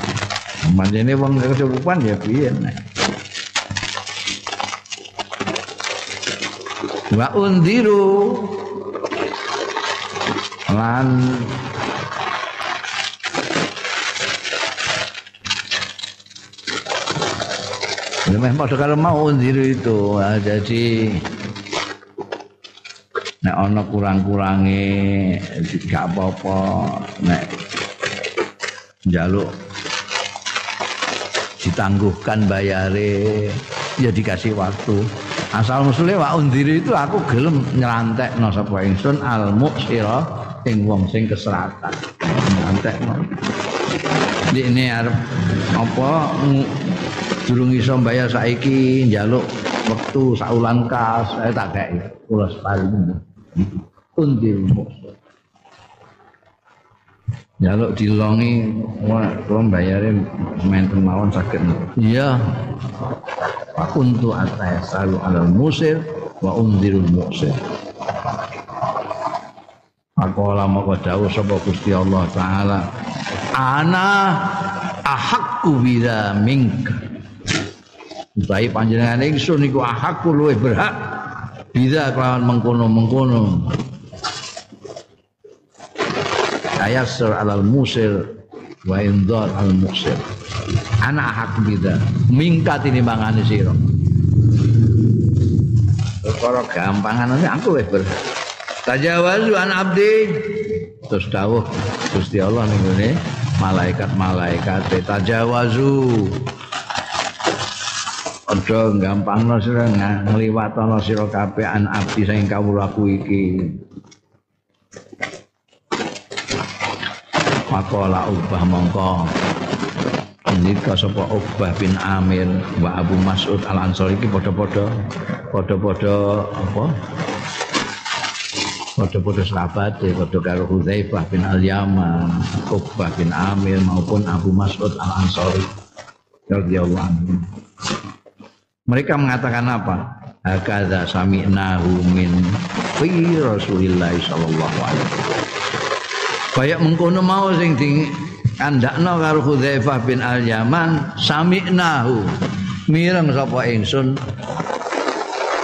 Ini wong kecukupan ya piye wa undiru lan Memang kalau mau undiru itu, nah, jadi nek ana kurang-kurange gak apa-apa. Nek njaluk ditangguhkan bayare ya dikasih waktu. Asal musule wa undiri itu aku gelem nyelantekno sapa ingsun al muksira ing wong sing keseratan. Nyelantekno ini arep apa durung iso bayar saiki njaluk wektu saulan kas saya tak kayak kula undil muksir Jaluk dilongi wah kula bayare menten mawon saged. Iya. Kuntu atayasalu alal musir wa undirul musir. Aku lama kau dawuh sapa Gusti Allah taala ana ahakku bila mingka Baik panjenengan ingsun iku ahakku luwih berhak bisa kelawan mengkono-mengkono ayassar alal musir wa indar al musir. Anak hak bida mingkat ini mangane sira. Perkara gampangan ini aku wis ber tajawazu an abdi. Terus dawuh Gusti Allah ning malaikat-malaikat tajawazu Aja gampangno sira ngliwatono sira kabeh an abdi sing kawula iki. Makola ubah mongko Nika sapa Ubah bin Amir wa Abu Mas'ud Al Ansori iki padha-padha padha-padha apa? Padha-padha sahabat ya padha karo Hudzaifah bin Al Yaman, Ubah bin Amir maupun Abu Mas'ud Al Ansori radhiyallahu anhu. Mereka mengatakan apa? Hakadha sami'nahu min fi Rasulillah sallallahu alaihi wasallam. Kayak mengkono mau sing di kandakno karo Hudzaifah bin Al-Yaman sami'nahu. Mireng sapa ingsun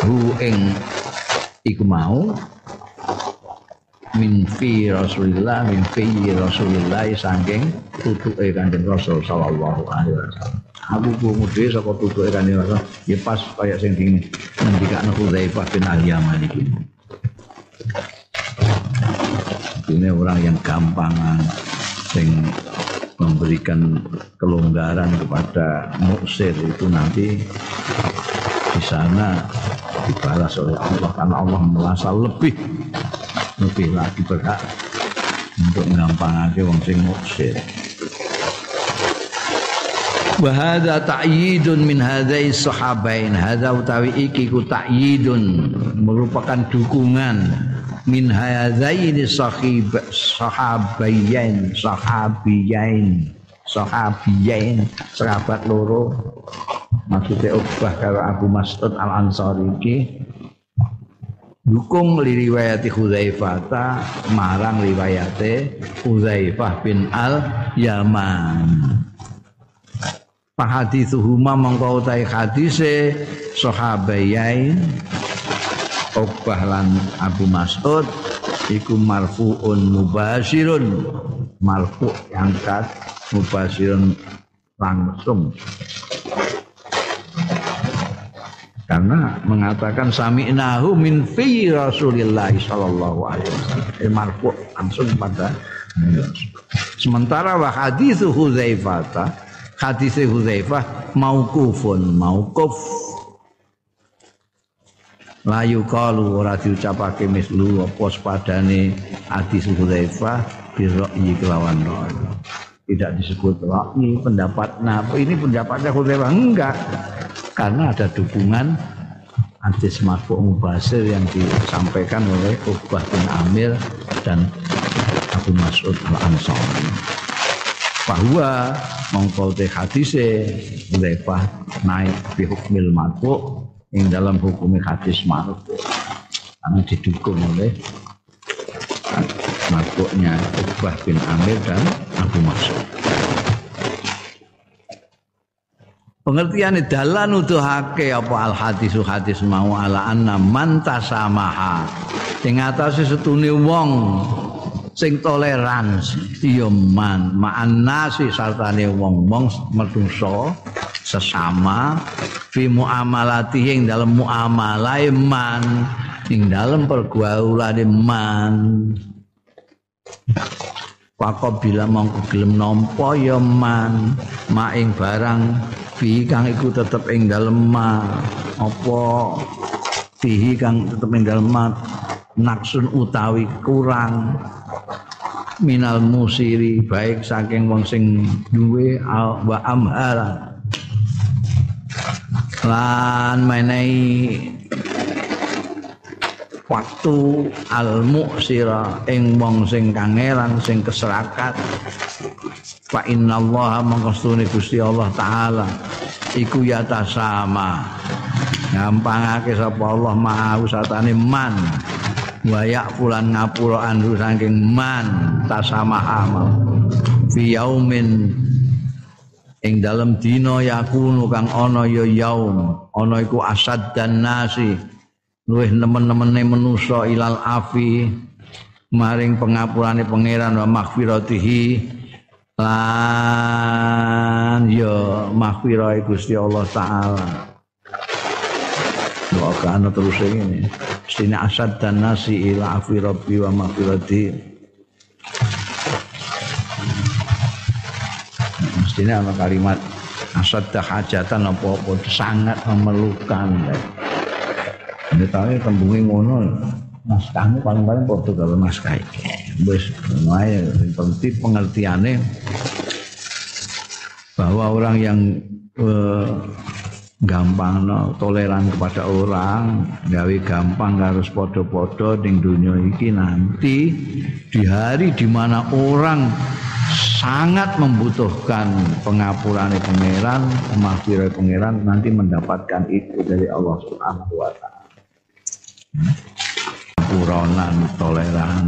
hu ing iku mau min fi Rasulillah min fi Rasulillah saking tutuke Kanjeng Rasul sallallahu alaihi wasallam. Aku krungu dhewe saka tutuke Kanjeng Rasul ya pas kaya sing di ngendikane Hudzaifah bin Al-Yaman iki. ini orang yang gampangan sing memberikan kelonggaran kepada muksir itu nanti di sana dibalas oleh Allah karena Allah merasa lebih lebih lagi berhak untuk menggampangake wong sing muksir. Wa hadza ta'yidun min hadzai sahabain. Hadza utawi iki ku ta'yidun merupakan dukungan min hadzaini sahib sahabayain sahabiyain sahabiyain sahabat loro. Maksudnya Uqbah karo Abu Mas'ud Al Ansari iki. Dukung li riwayati Hudzaifah marang riwayate Hudzaifah bin Al Yaman Fahadithuhuma mongko utahe hadise sahabayain Uqbah lan Abu Mas'ud iku marfuun mubashirun. Marfu angkat mubashirun langsung. Karena mengatakan sami'nahu min fi Rasulillah sallallahu alaihi wasallam. Marfu langsung pada sementara wa hadithu Hudzaifah hadis Hudzaifah mauqufun mauquf. Layu kalu ora diucapake mislu apa sepadane hadis Hudzaifah birra'yi kelawan tidak disebut ra'yi pendapat nah ini pendapatnya Hudzaifah enggak karena ada dukungan hadis marfu mubasir yang disampaikan oleh Uqbah bin Amir dan Abu Mas'ud al-Ansari bahwa mongkol te hadise naik di hukmil marfu yang dalam hukum hadis marfu karena didukung oleh marfu'nya Uqbah bin Amir dan Abu Mas'ud pengertian dalan nuduhake apa al hadis hadis mau ala anna mantasamaha sing atase setune wong sing toleransi. Ya man. Ma'an nasi sartane wong-wong menungso sesama. Fi muamalati ing dalam muamalah man. Ing dalam pergaulan man. Pakobila mongko gelem nampa ya man. Maing barang fi kang iku tetep ing dalem ma. Apa fihi kang tetep ing dalem ma naksun utawi kurang. Minal musiri baik saking wong sing duwe wa amhala lan menehi waktu al muksira ing wong sing kangelan sing keserakat. Fa inna allaha mangkastune Gusti Allah taala iku yata sama gampangake sapa Allah mau satane man. Wa fulan ngapura andu saking man. Tasamaha fi yaumin. Ing dalam dina yakunu kang ana ya yaum. Ana iku asad dan nasi. Luwih nemen-nemene manusa ilal afi. Maring pengapurane pangeran wa maghfiratihi. Lan ya mahfirah Gusti Allah taala Ana terus ini. Sini asad dan nasi ila afi rabbi wa mahfirati Mestinya ada kalimat? Asad hajatan apa-apa sangat memerlukan. Ini tahu tembungi ngono. Mas kamu paling-paling foto kalau mas kayak wis wae penting pengertiane bahwa orang yang eh, gampang no, toleran kepada orang gawe gampang harus podo-podo di dunia ini nanti di hari di mana orang sangat membutuhkan pengapuran pangeran, pemafiran pangeran nanti mendapatkan itu dari Allah Subhanahu wa taala. Puronan toleran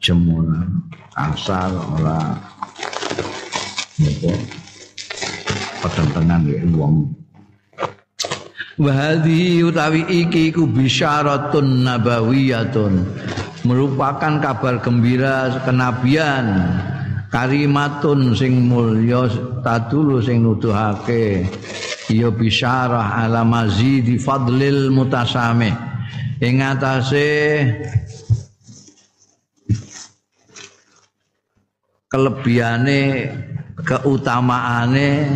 ora asal ora apa petentengan ya wong. Wahadi utawi iki ku bisyaratun nabawiyatun. Merupakan kabar gembira kenabian karimatun sing mulya tadulu sing nuduhake. Ya bisyarah ala mazidi fadlil mutasamih. Ing atase kelebihane keutamaane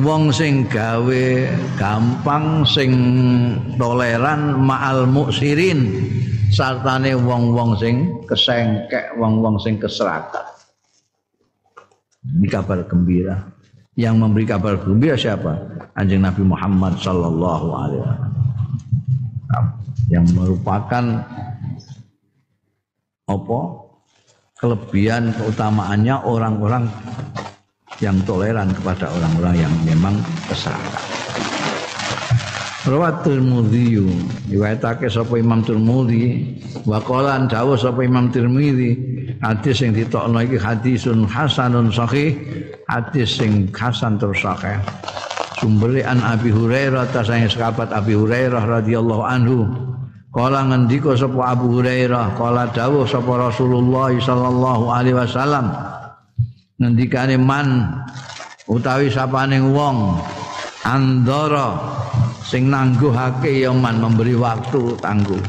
wong sing gawe gampang sing toleran ma'al muksirin sartane wong-wong sing kesengkek wong-wong sing keserakat ini kabar gembira. Yang memberi kabar gembira siapa? Anjing Nabi Muhammad sallallahu alaihi wasallam. Yang merupakan apa kelebihan keutamaannya orang-orang yang toleran kepada orang-orang yang memang kesalahan. Rawat Tirmidzi riwayatake sapa Imam Tirmidzi wa qala dawuh sapa Imam Tirmidzi hadis sing ditokno iki hadisun hasanun sahih hadis sing hasan terus sahih sumbere an Abi Hurairah ta sange sahabat Abi Hurairah radhiyallahu anhu Kala ngendika sapa Abu Hurairah, kala dawuh sapa Rasulullah sallallahu alaihi wasallam. Ngendikane man utawi sapane wong andara sing nangguhake ya man memberi waktu tangguh.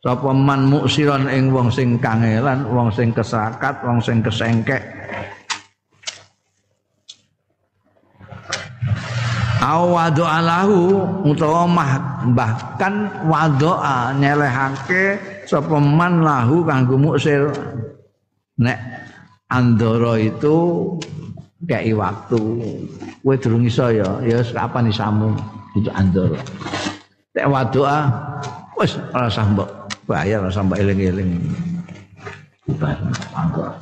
Sapa man muksiron ing wong sing kangelan, wong sing kesakat, wong sing kesengkek, au wado'alahu utawa bahkan wado'a nyelehake sapa man lahu kanggo muksir. Nek andoro itu kayak waktu kowe durung iso ya ya kapan isamu itu andoro nek wado'a wis ora usah mbok bayar ora usah mbok eling-eling. Bayar andoro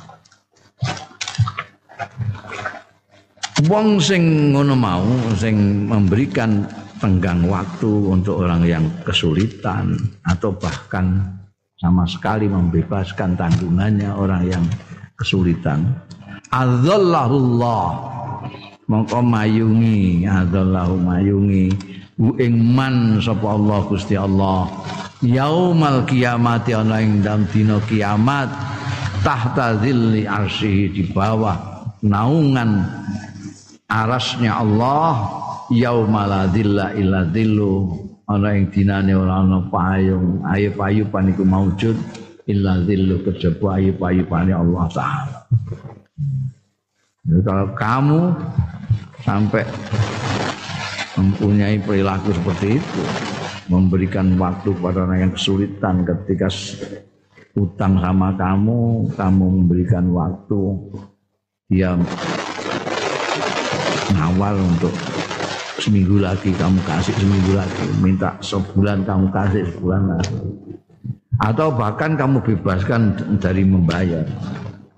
Wong sing ngono mau sing memberikan tenggang waktu untuk orang yang kesulitan atau bahkan sama sekali membebaskan tanggungannya orang yang kesulitan. Adzallahullah. Mongko mayungi adzallahu mayungi. U ing man sapa Allah Gusti Allah. Yaumal kiamat ana ing dalem dina kiamat tahta zilli arsyihi di bawah naungan arasnya Allah yaumala dzilla illa dzillu ana ing dinane ora payung ayo payupan iku maujud illa dzillu kejaba ayo payupane Allah taala. Jadi kalau kamu sampai mempunyai perilaku seperti itu memberikan waktu pada orang yang kesulitan ketika utang sama kamu kamu memberikan waktu dia ngawal untuk seminggu lagi kamu kasih seminggu lagi minta sebulan kamu kasih sebulan lagi atau bahkan kamu bebaskan dari membayar.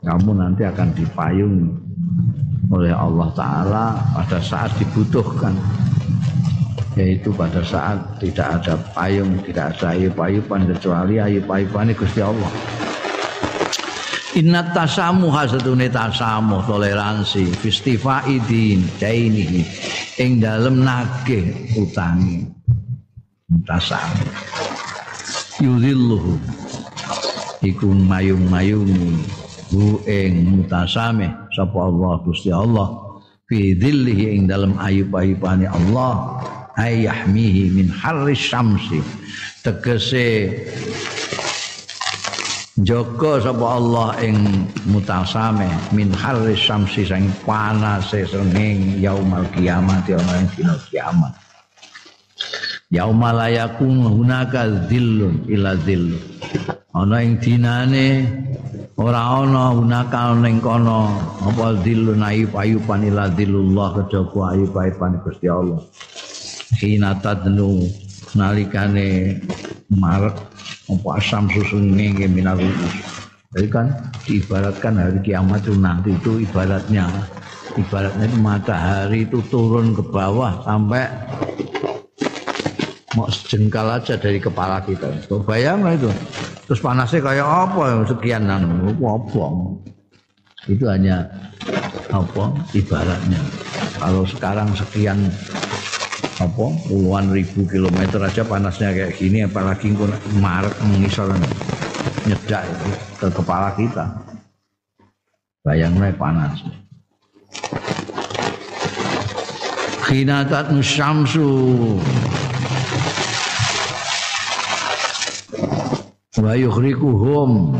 Kamu nanti akan dipayung oleh Allah Ta'ala pada saat dibutuhkan. Yaitu pada saat tidak ada payung tidak ada ayu payupan kecuali ayu payupan Gusti Allah Inna tasamu hasatune tasamu toleransi. Fistifa idin daini ing dalem nagih utangi. Tasamu. Yudhilluhu. Iku mayung-mayungi. Hu ing mutasame sapa Allah Gusti Allah? Fi dhillihi ing dalem ayub-ayubane Allah. Ayahmihi min harri syamsi. Tegese Joko sapa Allah ing mutasame min harri syamsi sing panase srengeng yaumal kiamat ana ing dina kiamat. Yaumal yakun hunaka dzillun ila dzillun. Ana ing dinane ora ana hunaka ning kono apa dzillun ayub-ayuban ila dzillullah kejaba ayub-ayuban Gusti Allah. Hina tadnu nalikane marek apa asam susu ngenge minar Jadi kan diibaratkan hari kiamat itu nanti itu ibaratnya ibaratnya itu matahari itu turun ke bawah sampai mau sejengkal aja dari kepala kita. Tuh bayang itu. Terus panasnya kayak apa sekian nang apa? Itu hanya apa ibaratnya. Kalau sekarang sekian apa puluhan ribu kilometer aja panasnya kayak gini apalagi engko Maret mengisor nyedak itu ke kepala kita. Bayangnya panas. Khinatat syamsu wa yukhrikuhum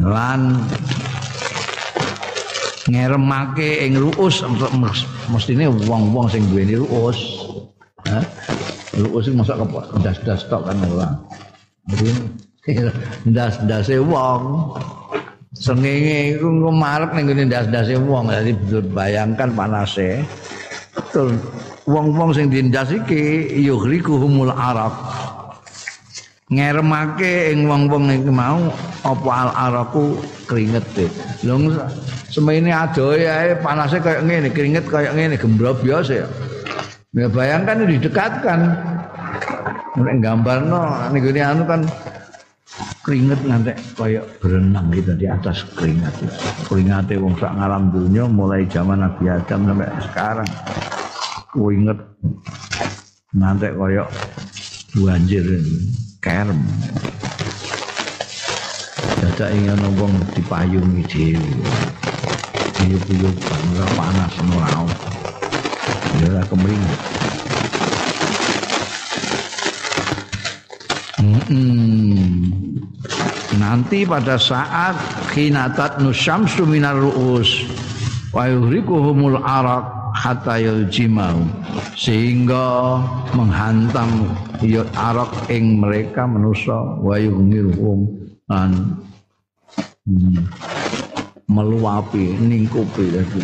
lan ngeremake ing ruus mestine wong-wong sing duweni ruus. Ha ruus sing mosok das-das tok kan ora. *laughs* Das-dase wong. Sengenge iku ngemarep ning ngene das-dase wong. Dadi bayangkan panase. Betul. Wong-wong sing dindas iki yuhrikuhumul arab ngeremake ing wong-wong iki mau apa al araku keringet lho semene adoe ae panase kaya ngene keringet kaya ngene gembrob biasa ya. Ya bayangkan didekatkan. Nek gambarno ning anu kan keringet nanti kayak berenang gitu di atas keringat. Keringatnya wong sak ngalam dunia mulai zaman Nabi Adam sampai sekarang. Keringet nanti kayak banjir kerem. Dada ingin ngomong dipayungi dewi buyuk-buyuk panas nurau ya kemeringat Hmm. Nanti pada saat khinatat nusyamsu minar ru'us wa yuhrikuhumul arak hatta yuljimau sehingga menghantam ya arak ing mereka manusa wa yuhmiruhum an. Hmm, meluapi ningkupi lagi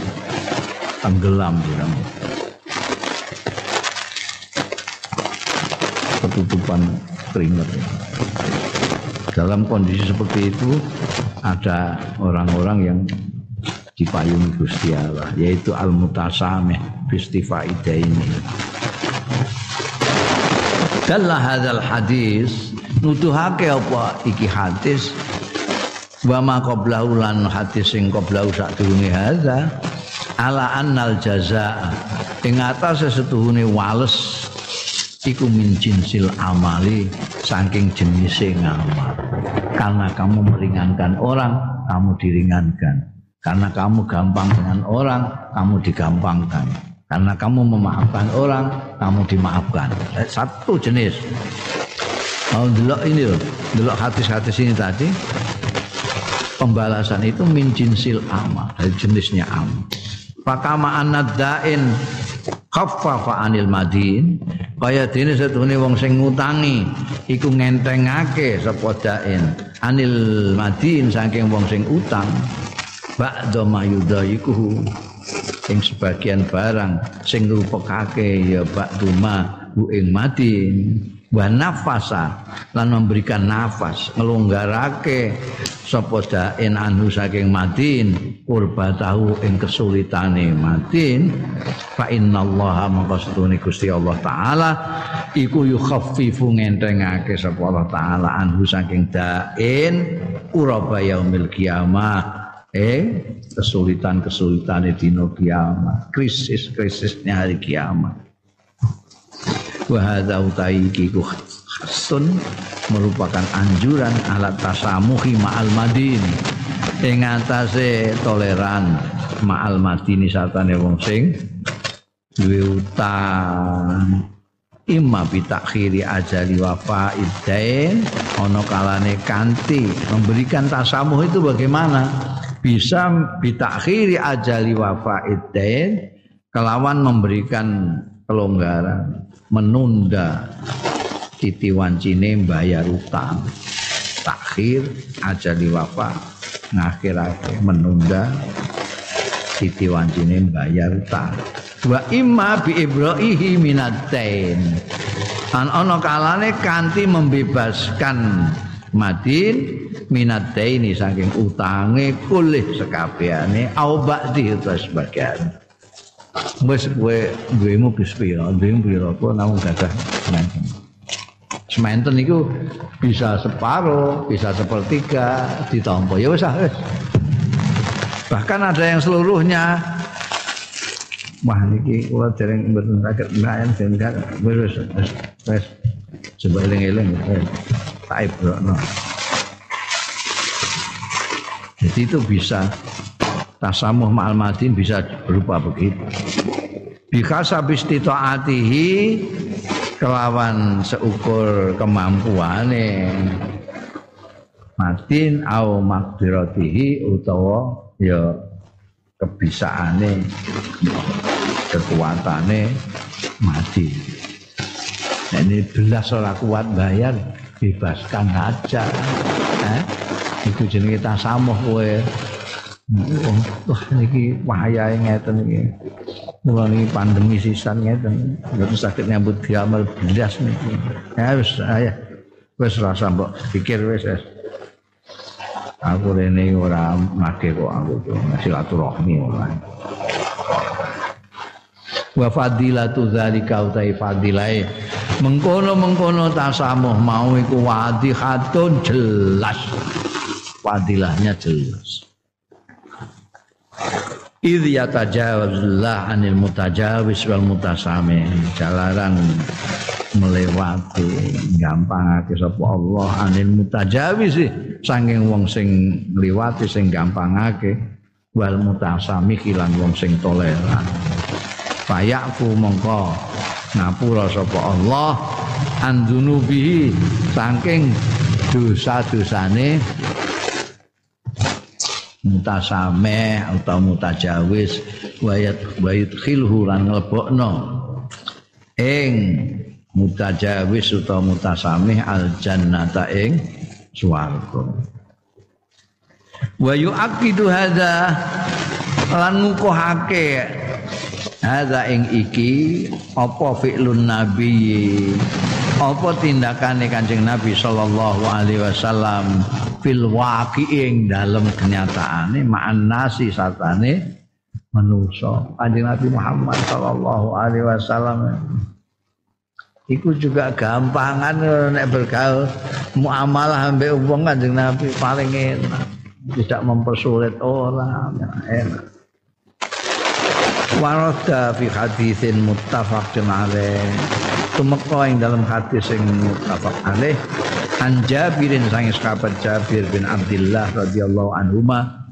tenggelam ya. ketutupan keringat. Dalam kondisi seperti itu ada orang-orang yang dipayungi Gusti Allah yaitu al mutasamih bistifaida ini. Dalla hadzal hadis nuduhake apa iki hadis wa ma qablahu lan hadis sing qablahu sadurunge hadza ala annal jazaa ing atas setuhune wales iku min jinsil amali saking jenis ngamal karena kamu meringankan orang kamu diringankan. Karena kamu gampang dengan orang kamu digampangkan. Karena kamu memaafkan orang kamu dimaafkan. Eh, satu jenis. Mau delok ini loh delok hadis-hadis ini tadi pembalasan itu min jinsil amal dari jenisnya amal Fakama anadain khaffafa anil madin. Kaya dene setune wong sing ngutangi iku ngentengake sapa dain. Anil madin saking wong sing utang. Ba'da mayudha iku ing sebagian barang sing ngrupekake ya ba'duma bu ing madin wa nafasa lan memberikan nafas ngelonggarake sapa dain anhu saking madin tahu ing kesulitane madin fa innallaha maka setune Gusti Allah taala iku yukhaffifu ngentengake sapa Allah taala anhu saking dain uraba yaumil kiamah. Eh kesulitan-kesulitan di kiamat krisis-krisisnya hari kiamat wa hadza utai khasun merupakan anjuran alat tasamuhi ma'al madin. Ing toleran ma'al madini satane wong sing duwe utang. Imma bitakhiri ajali wa faidain ana kalane kanti memberikan tasamuh itu bagaimana? Bisa bitakhiri ajali wa faidain kelawan memberikan kelonggaran menunda titi wancine bayar utang. Takhir aja wafa ngakhirake menunda titi wancine bayar utang. Wa imma bi ibrahihi minatain an ana kalane kanthi membebaskan madin minataini saking utange kulih sekabehane au ba'di sebagian wis kowe duwemu bis pira? Duwemu pira? Apa namung gadah sementen sementen itu bisa separuh bisa sepertiga ditampa. Ya wis ah, bahkan ada yang seluruhnya. Wah niki kula dereng mboten saged den wis wis wis coba eling-eling tak ibrokno. Jadi itu bisa tasamuh ma'al madin bisa berupa begitu bikasa bistitaatihi kelawan seukur kemampuane madin au makdiratihi utawa ya kebisaane kekuatane mati. Ini belas ora kuat bayar, bebaskan aja. Eh? Iku jenenge tasamuh kowe. Wah niki wayahe ngeten iki. Niki pandemi sisan ngeten. Terus sakit nyambut diamal belas niki. Ya wis ya. Wis rasa mbok pikir wis wis. Aku rene ora make kok aku silaturahmi ora. Wa fadilatu zalika utai fadilai mengkono-mengkono tasamuh mau iku wadihatun jelas. Fadilahnya jelas. Idh yatajawazullah anil mutajawis wal mutasami. Jalaran melewati gampang ake sapa Allah anil mutajawis saking wong sing liwati sing gampang ake wal mutasami kilan wong sing toleran. Fayakku mongko ngapura sapa Allah andunubihi saking dosa-dosane mutasame atau mutajawis wayat wayut khilhu lan nglebokno. Ing mutajawis utawa mutasamih al jannata ing swarga. Wa yu'aqidu hadza lan ngukuhake hadza ing iki apa fi'lun nabi apa tindakane Kanjeng Nabi sallallahu alaihi wasallam fil waqi'ing dalam kenyataane ma'an nasi satane manusa Kanjeng Nabi Muhammad sallallahu alaihi wasallam Iku juga gampangan nek bergaul muamalah ambek wong Kanjeng Nabi paling enak. Tidak mempersulit orang, enak. Warada fi haditsin muttafaqun alaih tumeka ing dalam hadis sing muttafaq alaih an Jabirin sang sahabat Jabir bin Abdullah radhiyallahu anhuma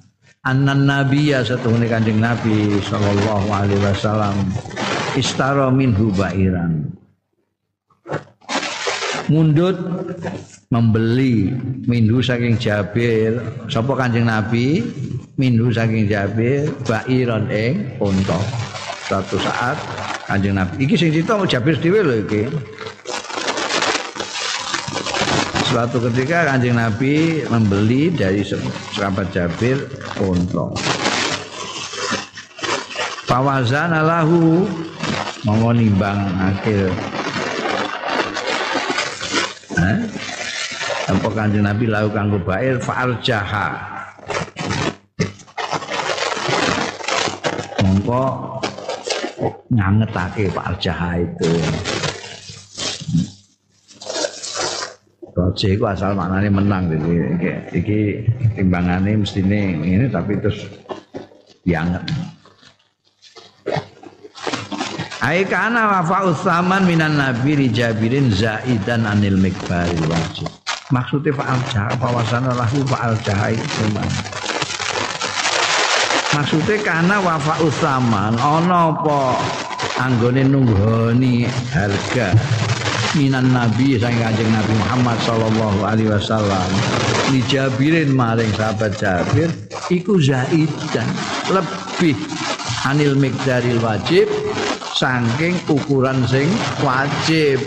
annan nabiyya satuhune kanjeng Nabi sallallahu alaihi wasallam istara minhu bairan. Mundut membeli minhu saking Jabir. Sapa kanjeng Nabi? Minhu saking Jabir bairan ing unta suatu saat Kanjeng Nabi. Iki sing cerita Jabir dhewe lho iki. Suatu ketika Kanjeng Nabi membeli dari sahabat Jabir unta. Fawazana lahu mau nimbang akhir. Eh? Apa kanjeng Nabi lahu kanggo bair fa'al jaha. Ngangetake Pak Arjaha itu. Roje itu asal maknanya menang iki iki, iki timbangane mestine ini tapi terus dianget. Ai kana wafa usaman minan nabi li Jabirin zaidan anil mikbaril wajib. Maksudnya fa'al jaha pawasana lahu fa'al jaha itu mana? Maksudnya karena wafa usaman ono apa anggone nunggoni harga minan nabi sang kanjeng Nabi Muhammad sallallahu alaihi wasallam. Li Jabirin maring sahabat Jabir iku zaidan lebih anil mikdaril wajib saking ukuran sing wajib.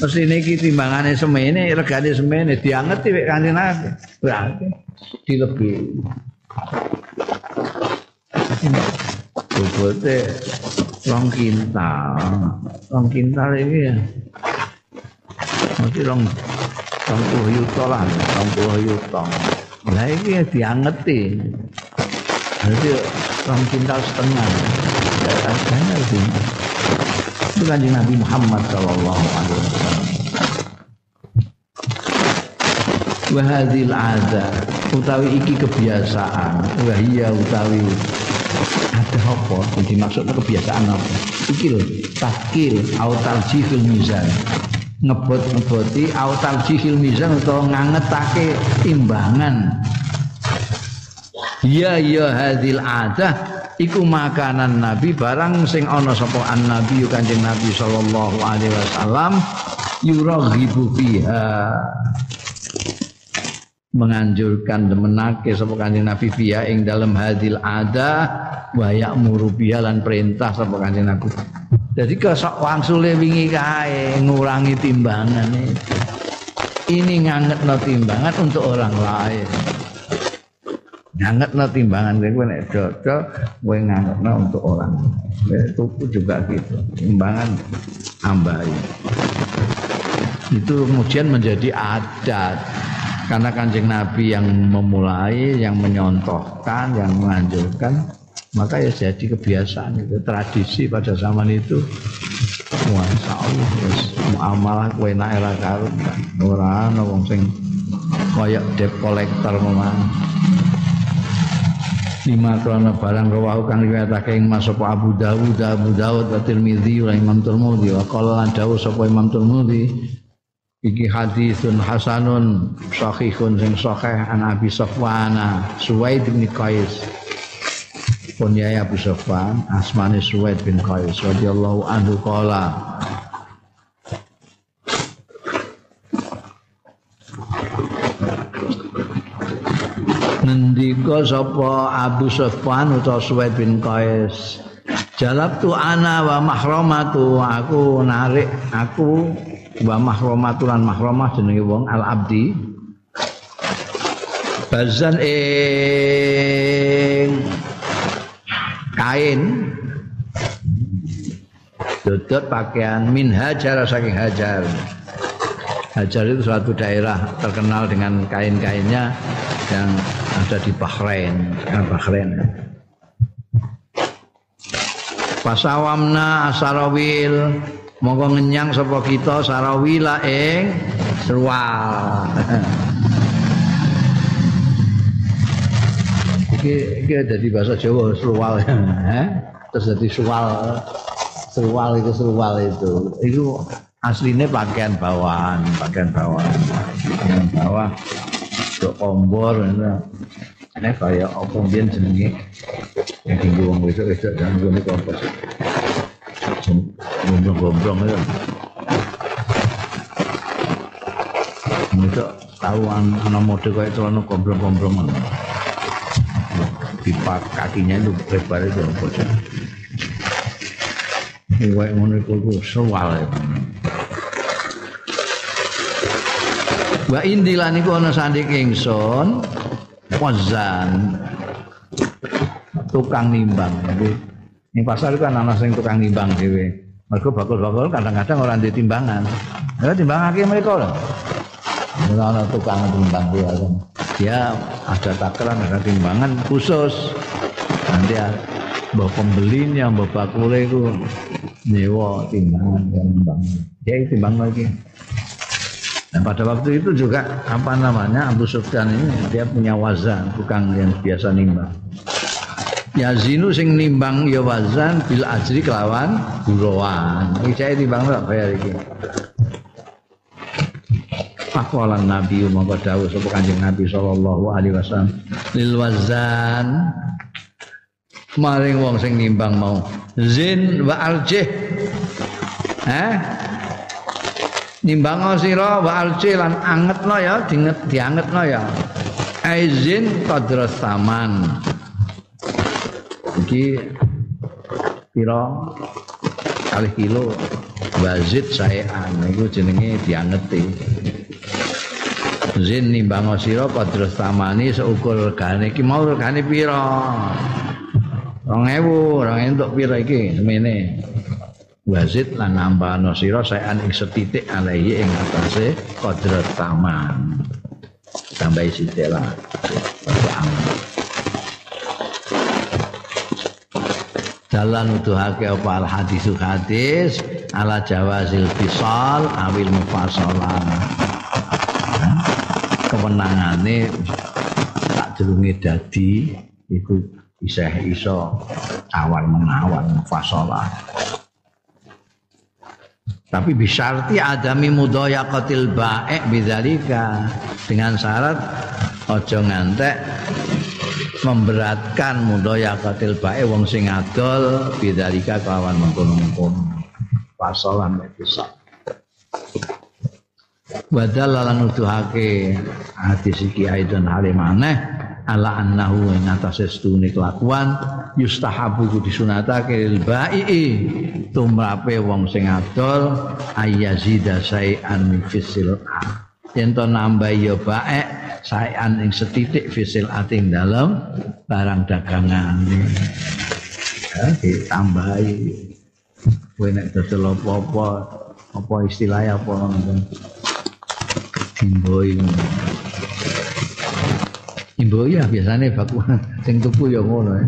Mesti niki timbangane semene regane semene diangeti wek kanjeng Nabi. Berarti dilebih bobote rong kintal. Rong kintal ini ya. Mesti rong rong puluh yuta lah rong puluh yuta lah ini ya diangeti. Jadi rong kintal setengah. Ya harganya lebih itu kanjeng Nabi Muhammad Sallallahu Alaihi Wasallam. Wahadil ada utawi iki kebiasaan. Wahia utawi ada apa? Yang dimaksudnya kebiasaan apa? Iki lho takil au tarjihil mizan. Ngebot ngeboti au tarjihil mizan atau ngangetake timbangan. Ya ya hadil adah iku makanan nabi barang sing ana sapa an nabi kanjeng nabi sallallahu alaihi wasallam yuraghibu fiha menganjurkan menake sapa kanjeng Nabi biya ing dalam hadil ada wa ya'muru biya lan perintah sapa kanjeng Nabi. Jadi kesok wangsule wingi kae ngurangi timbangan itu. Ini ngangetno timbangan untuk orang lain. Ngangetno timbangan kowe nek cocok kowe ngangetno untuk orang. Itu juga gitu. Timbangan ambai. Itu kemudian menjadi adat karena kanjeng Nabi yang memulai, yang menyontohkan, yang menganjurkan, maka ya jadi kebiasaan itu tradisi pada zaman itu. Masya Allah, yes. muamalah kue nak era karun, orang wong sing koyok debt collector memang. lima krana barang rawahu kang riwayatake ing Mas sapa Abu Dawud Abu Dawud wa Tirmizi wa Imam Tirmidzi wa qala lan dawuh sapa Imam Tirmidzi iki hadisun hasanun sahihun sing sahih an Abi Safwan Suwaid bin Qais. Kunyai Abu Safwan asmane Suwaid bin Qais radhiyallahu anhu qala. Nendika sapa Abu Safwan utawa Suwaid bin Qais Jalab tu ana wa mahramatu aku narik aku wa mahromatulan mahromah jenenge wong al abdi bazan ing kain. Dodot pakaian min hajar saking hajar. Hajar itu suatu daerah terkenal dengan kain-kainnya yang ada di Bahrain Bahrain. Pasawamna asarawil monggo ngenyang sapa kita sarawila ing serwal *laughs* iki iki dadi bahasa Jawa serwal *laughs* terus dadi serwal serwal itu serwal itu. Itu aslinya pakaian bawahan pakaian bawahan. Yang bawah untuk kompor ini kayak apa dia jenenge? Yang tinggi wong wedok-wedok dan gue kompor gombrong-gombrong itu. Itu tahu anak mode kayak celana gombrong-gombrong pipa kakinya itu lebar itu bocah. Iwak ngono iku sewal itu. Wa indilan iku ana sandi ingsun wazan tukang nimbang. Ini pasar kan anak sing tukang nimbang dhewe. Mergo bakul-bakul kadang-kadang orang di timbangan. Ya timbangake mereka lho. Ora ana tukang timbang dia. Dia ada takaran, ada timbangan khusus. Nanti bawa pembelinya, bawa bakul itu nyewa timbangan yang timbang. Dia timbang lagi. Dan pada waktu itu juga apa namanya Abu Sufyan ini dia punya wazan tukang yang biasa nimbang. Yazinu sing nimbang ya wazan bil ajri kelawan buruan iki saya timbang ora bayar iki? Pakualan Nabi Maka dawuh sapa Kanjeng Nabi sallallahu alaihi wasallam. Lil wazan. Maring wong sing nimbang mau zin wa aljih. Eh? Nimbang sira wa aljih lan angetno ya dianget diangetno ya. Aizin qadras taman iki pira kali kilo wazid saean iku jenenge diangeti zin nimbang sira padros tamani seukur regane. Iki mau regane pira? 2000 2000 untuk pira iki? Semene wazid lan nambah sira saean ing setitik alaihi ing atase kodrat taman. Tambah sithik lah dalan nuduhake apa? Al hadisu hadis ala jawazil fisal awil mufassalah kemenangane tak jelunge dadi iku bisa iso awal menawar mufassalah tapi bisyarti adami mudayaqatil ba'ik bidzalika. Dengan syarat ojo ngantek memberatkan mudaya katil bae wong sing adol bidzalika kawan mengkono-mengkono. Pasolan bisa Wadal lan nuduhake hadis iki aidon halimane ala annahu ing atase stune kelakuan yustahabu ku disunatake lil baii tumrape wong sing adol ayazida sayan fisil yen to nambah ya baek sayan ing setitik fisil ating dalam barang dagangan ya ditambahi kowe nek dodol apa-apa apa istilahnya apa ngono Imboi. Imboi ya biasanya baku *laughs* sing tuku ya ngono ya.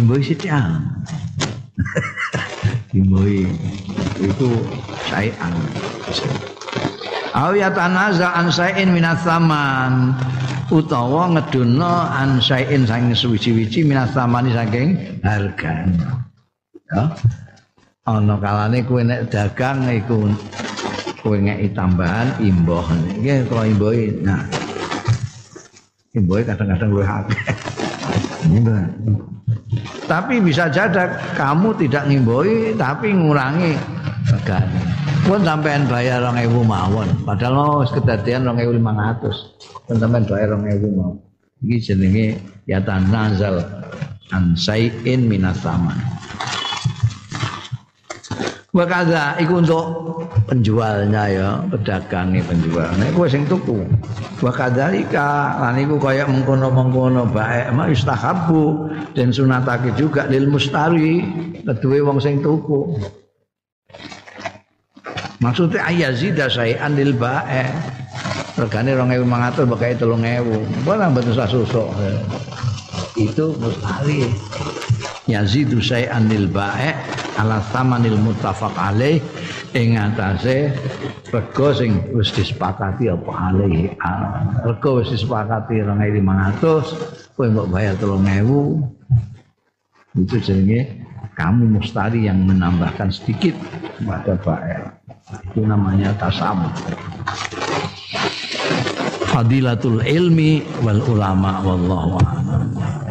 Imboi sithik *laughs* Imboi itu sayan. Aw ya tanaza an sayin minat saman utawa ngedono an sayin saking suwi-wiji samani saking harganya. Ya. Ana kalane kowe nek dagang iku kowe ngeki tambahan imboh. Iki kok imbohi. Nah. Imbohi kadang-kadang luwih akeh. Tapi bisa jadi kamu tidak ngimbohi tapi ngurangi regane pun sampean bayar 2000 mawon padahal mau wis kedadian 2500 pun sampean bayar 2000 mawon iki jenenge ya tanazal an sayin minas saman Wakaza iku untuk penjualnya ya, pedagangnya penjual. Nek kowe sing tuku. Wakadzalika lan iku kaya mengkono-mengkono bae ma yustahabu dan sunatake juga lil mustari keduwe wong sing tuku. Maksudnya ayazida sayan lil bae. Regane 2500 bakai 3000. Ora mboten susuk. Itu mustari. Yazidu sayan lil bae ala tamanil muttafaq alaih ing atase rega sing wis disepakati apa alaih rega wis disepakati 2500 kowe mbok bayar 3000 itu jenenge kamu mustari yang menambahkan sedikit pada bayar itu namanya tasam. Fadilatul ilmi wal ulama wallahu a'lam